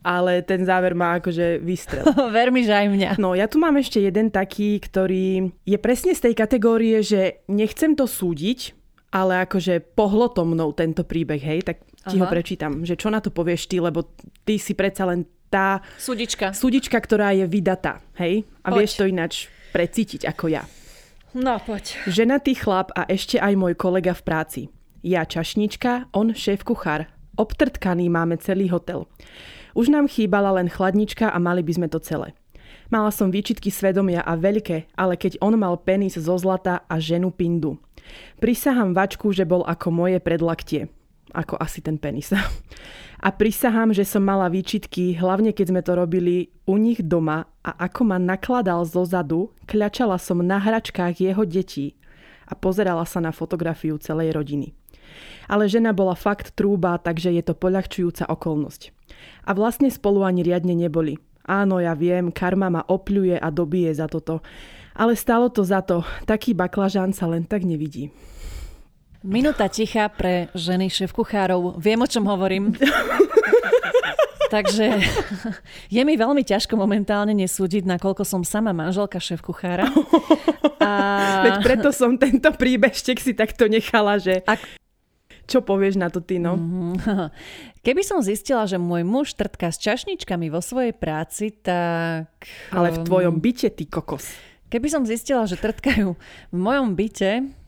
ale ten záver má akože vystrel. Ver mi, že aj mňa. No ja tu mám ešte jeden taký, ktorý je presne z tej kategórie, že nechcem to súdiť, ale akože pohlo to mnou tento príbeh, hej, tak ti Aha. ho prečítam, že čo na to povieš ty, lebo ty si predsa len tá súdička, súdička ktorá je vydatá, hej? A poď. vieš to ináč precítiť ako ja. No, poď. Ženatý chlap a ešte aj môj kolega v práci. Ja čašnička, on šéf kuchár. Obtrtkaný máme celý hotel. Už nám chýbala len chladnička a mali by sme to celé. Mala som výčitky svedomia a veľké, ale keď on mal penis zo zlata a ženu pindu. Prisahám vačku, že bol ako moje predlaktie. Ako asi ten penis. A prisahám, že som mala výčitky, hlavne keď sme to robili u nich doma a ako ma nakladal zo zadu, kľačala som na hračkách jeho detí a pozerala sa na fotografiu celej rodiny. Ale žena bola fakt trúba, takže je to poľahčujúca okolnosť. A vlastne spolu ani riadne neboli. Áno, ja viem, karma ma opľuje a dobije za toto. Ale stalo to za to. Taký baklažán sa len tak nevidí. Minúta ticha pre ženy šéf-kuchárov. Viem, o čom hovorím. Takže je mi veľmi ťažko momentálne nesúdiť, nakoľko som sama manželka šéf-kuchára. A... Veď preto som tento príbežtek si takto nechala, že... Ak... Čo povieš na to ty, no? Mm-hmm. Keby som zistila, že môj muž trtká s čašničkami vo svojej práci, tak... Ale v tvojom byte, ty kokos. Keby som zistila, že trtkajú v mojom byte,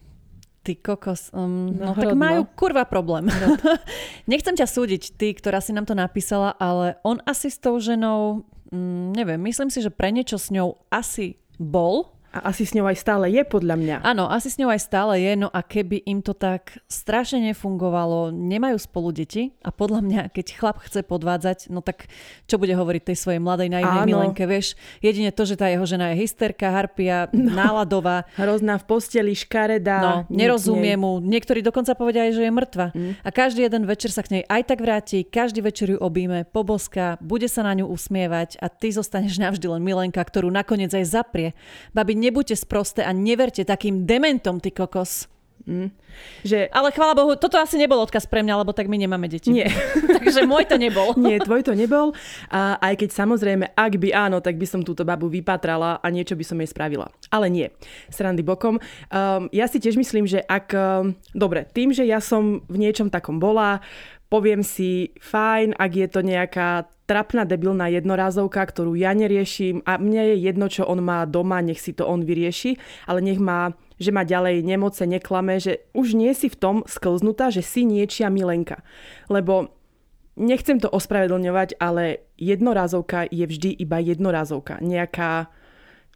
ty kokos, um, no, no tak majú kurva problém. Nechcem ťa súdiť, ty, ktorá si nám to napísala, ale on asi s tou ženou, mm, neviem, myslím si, že pre niečo s ňou asi bol, a asi s ňou aj stále je, podľa mňa. Áno, asi s ňou aj stále je, no a keby im to tak strašne nefungovalo, nemajú spolu deti a podľa mňa, keď chlap chce podvádzať, no tak čo bude hovoriť tej svojej mladej naivnej Áno. milenke, vieš? Jedine to, že tá jeho žena je hysterka, harpia, no, náladová. Hrozná v posteli, škaredá. No, nerozumie mu. Niektorí dokonca povedia aj, že je mŕtva. Mm. A každý jeden večer sa k nej aj tak vráti, každý večer ju obíme, poboská, bude sa na ňu usmievať a ty zostaneš navždy len milenka, ktorú nakoniec aj zaprie. Babi, nebuďte sprosté a neverte takým dementom, ty kokos. Mm. Že... Ale chvála Bohu, toto asi nebol odkaz pre mňa, lebo tak my nemáme deti. Nie. Takže môj to nebol. Nie, tvoj to nebol. A aj keď samozrejme, ak by áno, tak by som túto babu vypatrala a niečo by som jej spravila. Ale nie. Srandy bokom. Um, ja si tiež myslím, že ak... Um, dobre, tým, že ja som v niečom takom bola, poviem si, fajn, ak je to nejaká trapná debilná jednorázovka, ktorú ja neriešim a mne je jedno, čo on má doma, nech si to on vyrieši, ale nech má, že má ďalej nemoce, neklame, že už nie si v tom sklznutá, že si niečia milenka. Lebo nechcem to ospravedlňovať, ale jednorázovka je vždy iba jednorázovka. Nejaká,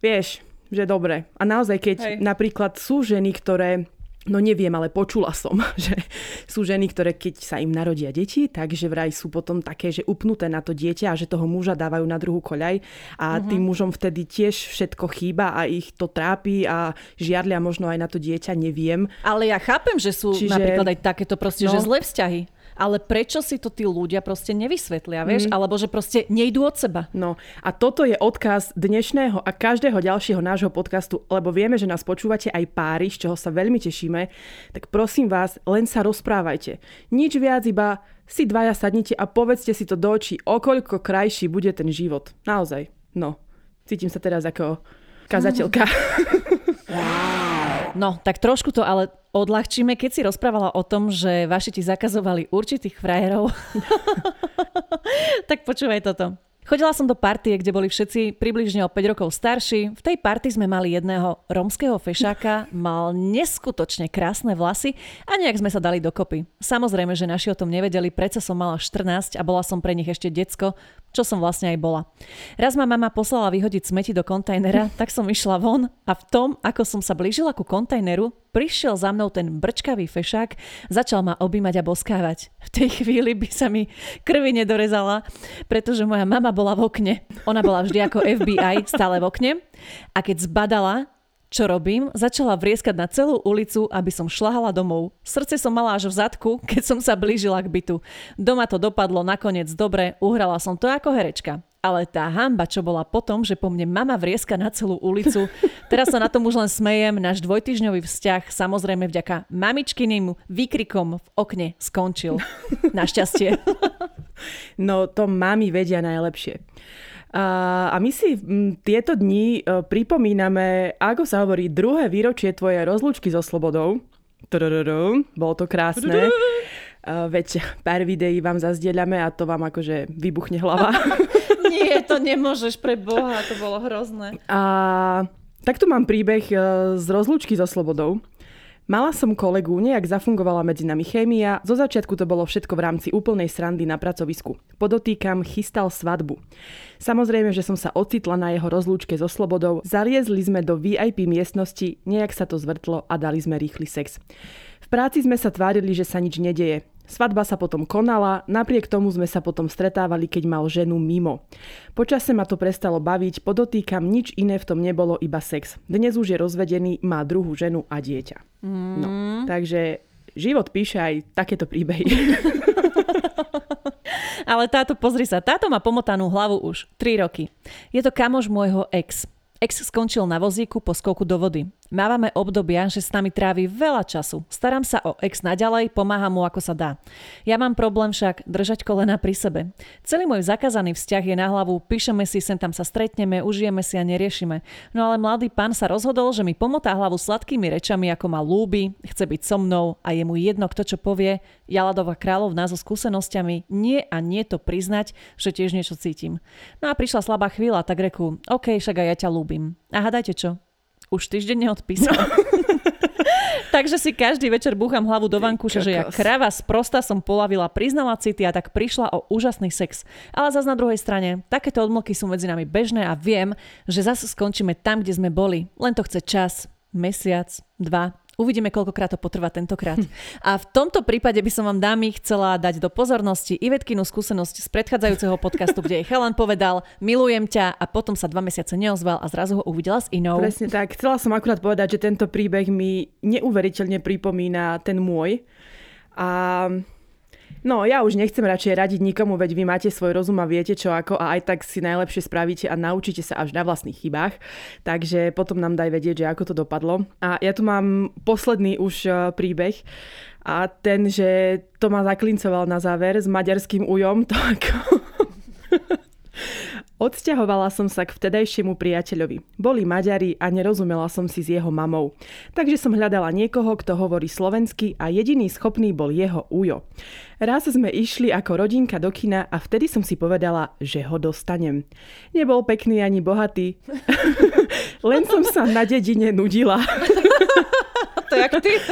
vieš, že dobre. A naozaj, keď Hej. napríklad sú ženy, ktoré No neviem, ale počula som, že sú ženy, ktoré keď sa im narodia deti, takže vraj sú potom také, že upnuté na to dieťa a že toho muža dávajú na druhú koľaj a uh-huh. tým mužom vtedy tiež všetko chýba a ich to trápi a žiarlia možno aj na to dieťa, neviem. Ale ja chápem, že sú Čiže... napríklad aj takéto proste, no, že zlé vzťahy ale prečo si to tí ľudia proste nevysvetlia, vieš? Mm. Alebo že proste nejdú od seba. No a toto je odkaz dnešného a každého ďalšieho nášho podcastu, lebo vieme, že nás počúvate aj páry, z čoho sa veľmi tešíme, tak prosím vás, len sa rozprávajte. Nič viac, iba si dvaja sadnite a povedzte si to do očí, okoľko krajší bude ten život. Naozaj. No, cítim sa teraz ako kazateľka. No, tak trošku to ale odľahčíme, keď si rozprávala o tom, že vaši ti zakazovali určitých frajerov. tak počúvaj toto. Chodila som do partie, kde boli všetci približne o 5 rokov starší. V tej partii sme mali jedného romského fešáka, mal neskutočne krásne vlasy a nejak sme sa dali dokopy. Samozrejme, že naši o tom nevedeli, predsa som mala 14 a bola som pre nich ešte decko, čo som vlastne aj bola. Raz ma mama poslala vyhodiť smeti do kontajnera, tak som išla von a v tom, ako som sa blížila ku kontajneru, prišiel za mnou ten brčkavý fešák, začal ma objímať a boskávať. V tej chvíli by sa mi krvi nedorezala, pretože moja mama bola v okne. Ona bola vždy ako FBI, stále v okne. A keď zbadala, čo robím? Začala vrieskať na celú ulicu, aby som šlahala domov. Srdce som mala až v zadku, keď som sa blížila k bytu. Doma to dopadlo nakoniec dobre, uhrala som to ako herečka. Ale tá hamba, čo bola potom, že po mne mama vrieska na celú ulicu, teraz sa na tom už len smejem, náš dvojtyžňový vzťah samozrejme vďaka mamičkyným výkrikom v okne skončil. Našťastie. No to mami vedia najlepšie. A, a my si tieto dni e, pripomíname, ako sa hovorí, druhé výročie tvojej rozlúčky so slobodou. Bolo to krásne. Uh, veď pár videí vám zazdieľame a to vám akože vybuchne hlava. Nie, to nemôžeš pre Boha, to bolo hrozné. A takto mám príbeh e, z rozlúčky so slobodou. Mala som kolegu, nejak zafungovala medzi nami chémia, zo začiatku to bolo všetko v rámci úplnej srandy na pracovisku. Podotýkam, chystal svadbu. Samozrejme, že som sa ocitla na jeho rozlúčke so slobodou, zaliezli sme do VIP miestnosti, nejak sa to zvrtlo a dali sme rýchly sex. Práci sme sa tvárili, že sa nič nedeje. Svadba sa potom konala, napriek tomu sme sa potom stretávali, keď mal ženu mimo. Počase ma to prestalo baviť, podotýkam, nič iné v tom nebolo, iba sex. Dnes už je rozvedený, má druhú ženu a dieťa. Mm. No, takže život píše aj takéto príbehy. Ale táto, pozri sa, táto má pomotanú hlavu už 3 roky. Je to kamoš môjho ex. Ex skončil na vozíku po skoku do vody. Mávame obdobia, že s nami trávi veľa času. Starám sa o ex naďalej, pomáham mu ako sa dá. Ja mám problém však držať kolena pri sebe. Celý môj zakázaný vzťah je na hlavu, píšeme si, sem tam sa stretneme, užijeme si a neriešime. No ale mladý pán sa rozhodol, že mi pomotá hlavu sladkými rečami, ako ma lúbi, chce byť so mnou a je mu jedno, kto čo povie. Jaladová kráľovná so skúsenosťami, nie a nie to priznať, že tiež niečo cítim. No a prišla slabá chvíľa, tak reku, OK, však aj ja ťa lúbim. A hádajte čo? Už týždeň neodpísal. Takže si každý večer búcham hlavu do vankúša, že ja krava sprosta som polavila, priznala city a tak prišla o úžasný sex. Ale zase na druhej strane, takéto odmlky sú medzi nami bežné a viem, že zase skončíme tam, kde sme boli. Len to chce čas, mesiac, dva, Uvidíme, koľkokrát to potrvá tentokrát. A v tomto prípade by som vám dámy chcela dať do pozornosti Ivetkinu skúsenosť z predchádzajúceho podcastu, kde jej Helen povedal, milujem ťa a potom sa dva mesiace neozval a zrazu ho uvidela s inou. Presne tak. Chcela som akurát povedať, že tento príbeh mi neuveriteľne pripomína ten môj. A No, ja už nechcem radšej radiť nikomu, veď vy máte svoj rozum a viete čo ako a aj tak si najlepšie spravíte a naučíte sa až na vlastných chybách. Takže potom nám daj vedieť, že ako to dopadlo. A ja tu mám posledný už e, príbeh a ten, že to ma zaklincoval na záver s maďarským ujom, to. Odsťahovala som sa k vtedajšiemu priateľovi. Boli Maďari a nerozumela som si s jeho mamou. Takže som hľadala niekoho, kto hovorí slovensky a jediný schopný bol jeho ujo. Raz sme išli ako rodinka do kina a vtedy som si povedala, že ho dostanem. Nebol pekný ani bohatý. Len som sa na dedine nudila. to jak ty?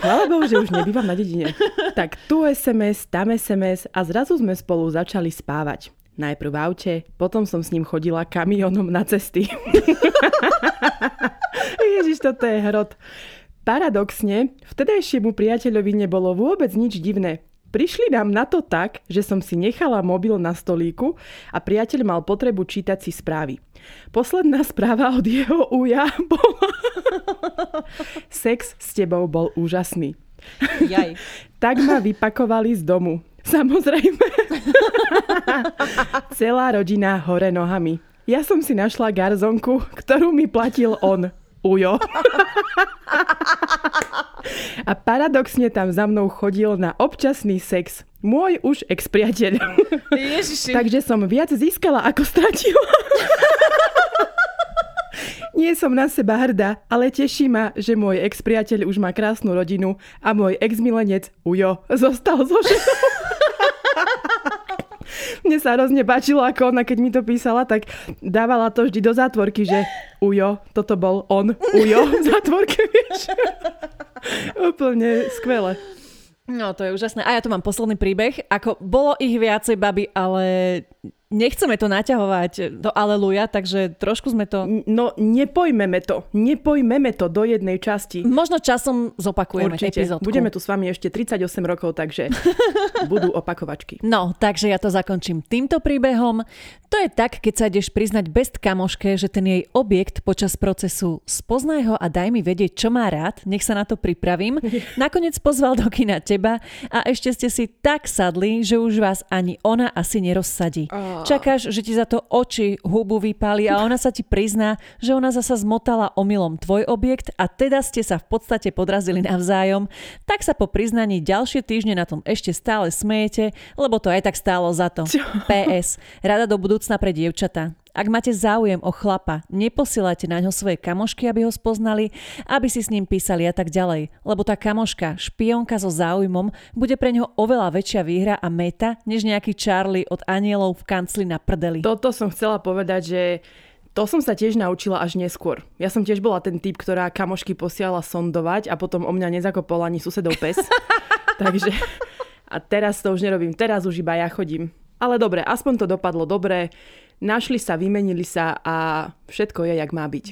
Chvála Bohu, že už nebývam na dedine. Tak tu SMS, tam SMS a zrazu sme spolu začali spávať. Najprv v aute, potom som s ním chodila kamionom na cesty. Ježiš, toto je hrot. Paradoxne, vtedajšiemu priateľovi nebolo vôbec nič divné. Prišli nám na to tak, že som si nechala mobil na stolíku a priateľ mal potrebu čítať si správy. Posledná správa od jeho uja bola Sex s tebou bol úžasný. Jaj. tak ma vypakovali z domu. Samozrejme. Celá rodina hore nohami. Ja som si našla garzonku, ktorú mi platil on. Ujo. A paradoxne tam za mnou chodil na občasný sex. Môj už ex-priateľ. Ježiši. Takže som viac získala, ako stratila. Nie som na seba hrdá, ale teší ma, že môj ex-priateľ už má krásnu rodinu a môj ex-milenec Ujo zostal so ženou. Mne sa hrozne páčilo, ako ona, keď mi to písala, tak dávala to vždy do zátvorky, že Ujo, toto bol on, Ujo v zátvorke, vieš. Úplne skvelé. No, to je úžasné. A ja tu mám posledný príbeh. Ako bolo ich viacej, baby, ale nechceme to naťahovať do aleluja, takže trošku sme to... No, nepojmeme to. Nepojmeme to do jednej časti. Možno časom zopakujeme Určite. epizódku. Budeme tu s vami ešte 38 rokov, takže budú opakovačky. No, takže ja to zakončím týmto príbehom. To je tak, keď sa ideš priznať best kamoške, že ten jej objekt počas procesu spoznaj ho a daj mi vedieť, čo má rád, nech sa na to pripravím. Nakoniec pozval do kina teba a ešte ste si tak sadli, že už vás ani ona asi nerozsadí. Oh. Čakáš, že ti za to oči, hubu vypáli a ona sa ti prizná, že ona zasa zmotala omylom tvoj objekt a teda ste sa v podstate podrazili navzájom, tak sa po priznaní ďalšie týždne na tom ešte stále smejete, lebo to aj tak stálo za to. Čo? PS. Rada do budúcna pre dievčata. Ak máte záujem o chlapa, neposielajte na ňo svoje kamošky, aby ho spoznali, aby si s ním písali a tak ďalej. Lebo tá kamoška, špionka so záujmom, bude pre ňo oveľa väčšia výhra a meta, než nejaký Charlie od anielov v kancli na prdeli. Toto som chcela povedať, že to som sa tiež naučila až neskôr. Ja som tiež bola ten typ, ktorá kamošky posielala sondovať a potom o mňa nezakopol ani susedov pes. Takže a teraz to už nerobím, teraz už iba ja chodím. Ale dobre, aspoň to dopadlo dobre našli sa, vymenili sa a všetko je, jak má byť.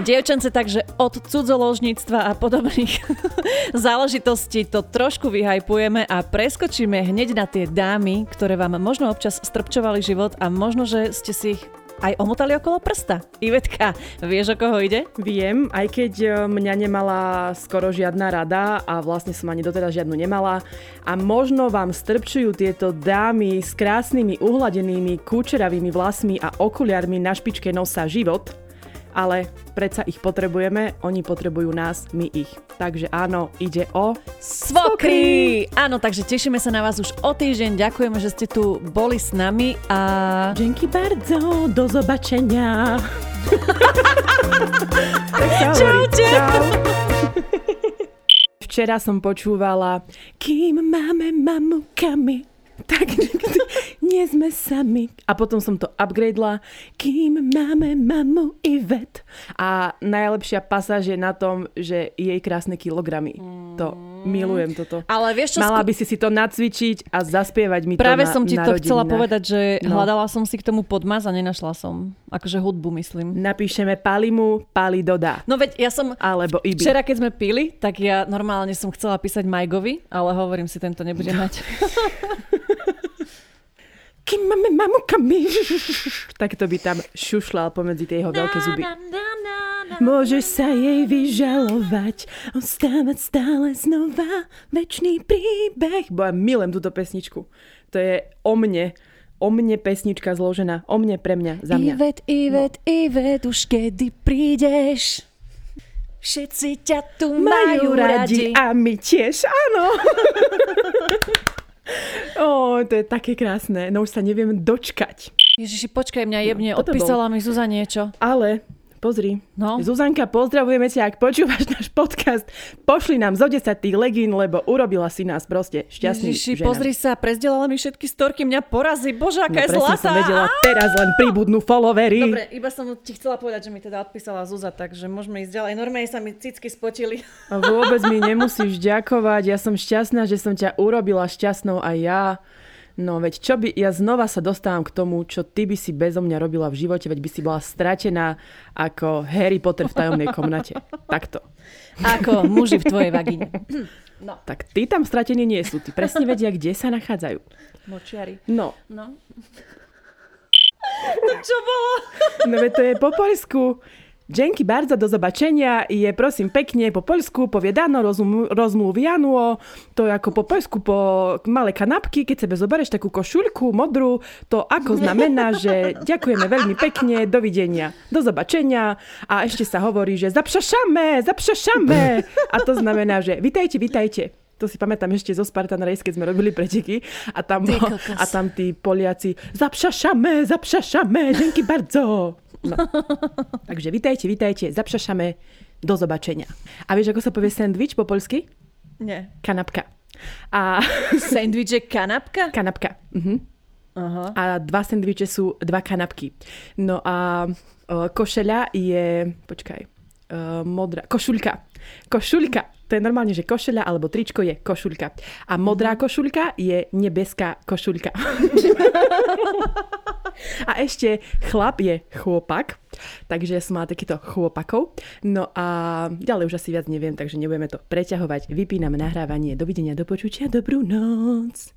Dievčance, takže od cudzoložníctva a podobných záležitostí to trošku vyhajpujeme a preskočíme hneď na tie dámy, ktoré vám možno občas strpčovali život a možno, že ste si ich aj omotali okolo prsta. Ivetka, vieš, o koho ide? Viem, aj keď e, mňa nemala skoro žiadna rada a vlastne som ani doteraz žiadnu nemala. A možno vám strpčujú tieto dámy s krásnymi uhladenými kúčeravými vlasmi a okuliarmi na špičke nosa život, ale predsa ich potrebujeme, oni potrebujú nás, my ich. Takže áno, ide o Svokry! Áno, takže tešíme sa na vás už o týždeň. Ďakujeme, že ste tu boli s nami a... Dzięki bardzo, do zobaczenia. Čaute. Čau. Včera som počúvala Kým máme mamukami tak nikdy nie sme sami. A potom som to upgradela, kým máme mamu Ivet. A najlepšia pasáž je na tom, že jej krásne kilogramy. To milujem toto. Ale vieš čo, Mala by si si to nacvičiť a zaspievať mi Práve to na, som ti na to chcela rodinách. povedať, že No. hľadala som si k tomu podmaz a nenašla som. Akože hudbu, myslím. Napíšeme Palimu, Pali dodá. No veď ja som... Alebo Ibi. Včera, keď sme pili, tak ja normálne som chcela písať Majgovi, ale hovorím si, tento nebude mať. Kým máme mamukami. tak to by tam šušľal pomedzi tie jeho veľké zuby. Môžeš sa jej vyžalovať, ostávať stále znova, večný príbeh. Bo ja milujem túto pesničku. To je o mne, o mne pesnička zložená, o mne pre mňa, za mňa. Ivet, Ivet, Ivet, už kedy prídeš? Všetci ťa tu majú radi. a my tiež, áno. Ó, to je také krásne, no už sa neviem dočkať. Ježiši, počkaj, mňa jebne, toto bol. odpísala mi Zuza niečo. Ale Pozri. No. Zuzanka, pozdravujeme ťa, ak počúvaš náš podcast. Pošli nám zo 10 tých legín, lebo urobila si nás proste šťastný Ježiši, pozri sa, prezdelala mi všetky storky, mňa porazí. Bože, aká je no, presne zlatá. som vedela, teraz len pribudnú followery. Dobre, iba som ti chcela povedať, že mi teda odpísala Zuza, takže môžeme ísť ďalej. Normálne sa mi cicky spotili. A vôbec mi nemusíš ďakovať, ja som šťastná, že som ťa urobila šťastnou aj ja. No veď čo by, ja znova sa dostávam k tomu, čo ty by si bezo mňa robila v živote, veď by si bola stratená ako Harry Potter v tajomnej komnate. Takto. Ako muži v tvojej vagíne. Tak tí tam stratení nie sú, tí presne vedia, kde sa nachádzajú. Močiari. No, No. Čo bolo? no veď to je po poľsku. Dzięki bardzo, do zobaczenia. Je prosím pekne po poľsku povedano, rozum, rozmluviano. To je ako po poľsku po malé kanapky, keď sebe zoberieš takú košuľku modrú, to ako znamená, že ďakujeme veľmi pekne, dovidenia, do zobačenia. A ešte sa hovorí, že zapšašame, zapšašame. A to znamená, že vitajte, vitajte. To si pamätám ešte zo Spartan Race, keď sme robili preteky a tam, Ty a tam tí Poliaci zapšašame, zapšašame, dzięki bardzo. No. Takže vitajte, vitajte, zapšašame, do zobačenia. A vieš, ako sa povie sandwich po poľsky? Nie. Kanapka. A Sandwich je kanapka? kanapka. Mhm. Aha. A dva sandviče sú dva kanapky. No a o, košeľa je, počkaj, o, modrá, košuľka. To je normálne, že košeľa alebo tričko je košuľka. A modrá košuľka je nebeská košuľka. a ešte chlap je chôpak. Takže som mala takýto chôpakov. No a ďalej už asi viac neviem, takže nebudeme to preťahovať. Vypíname nahrávanie. Dovidenia, do počutia, dobrú noc.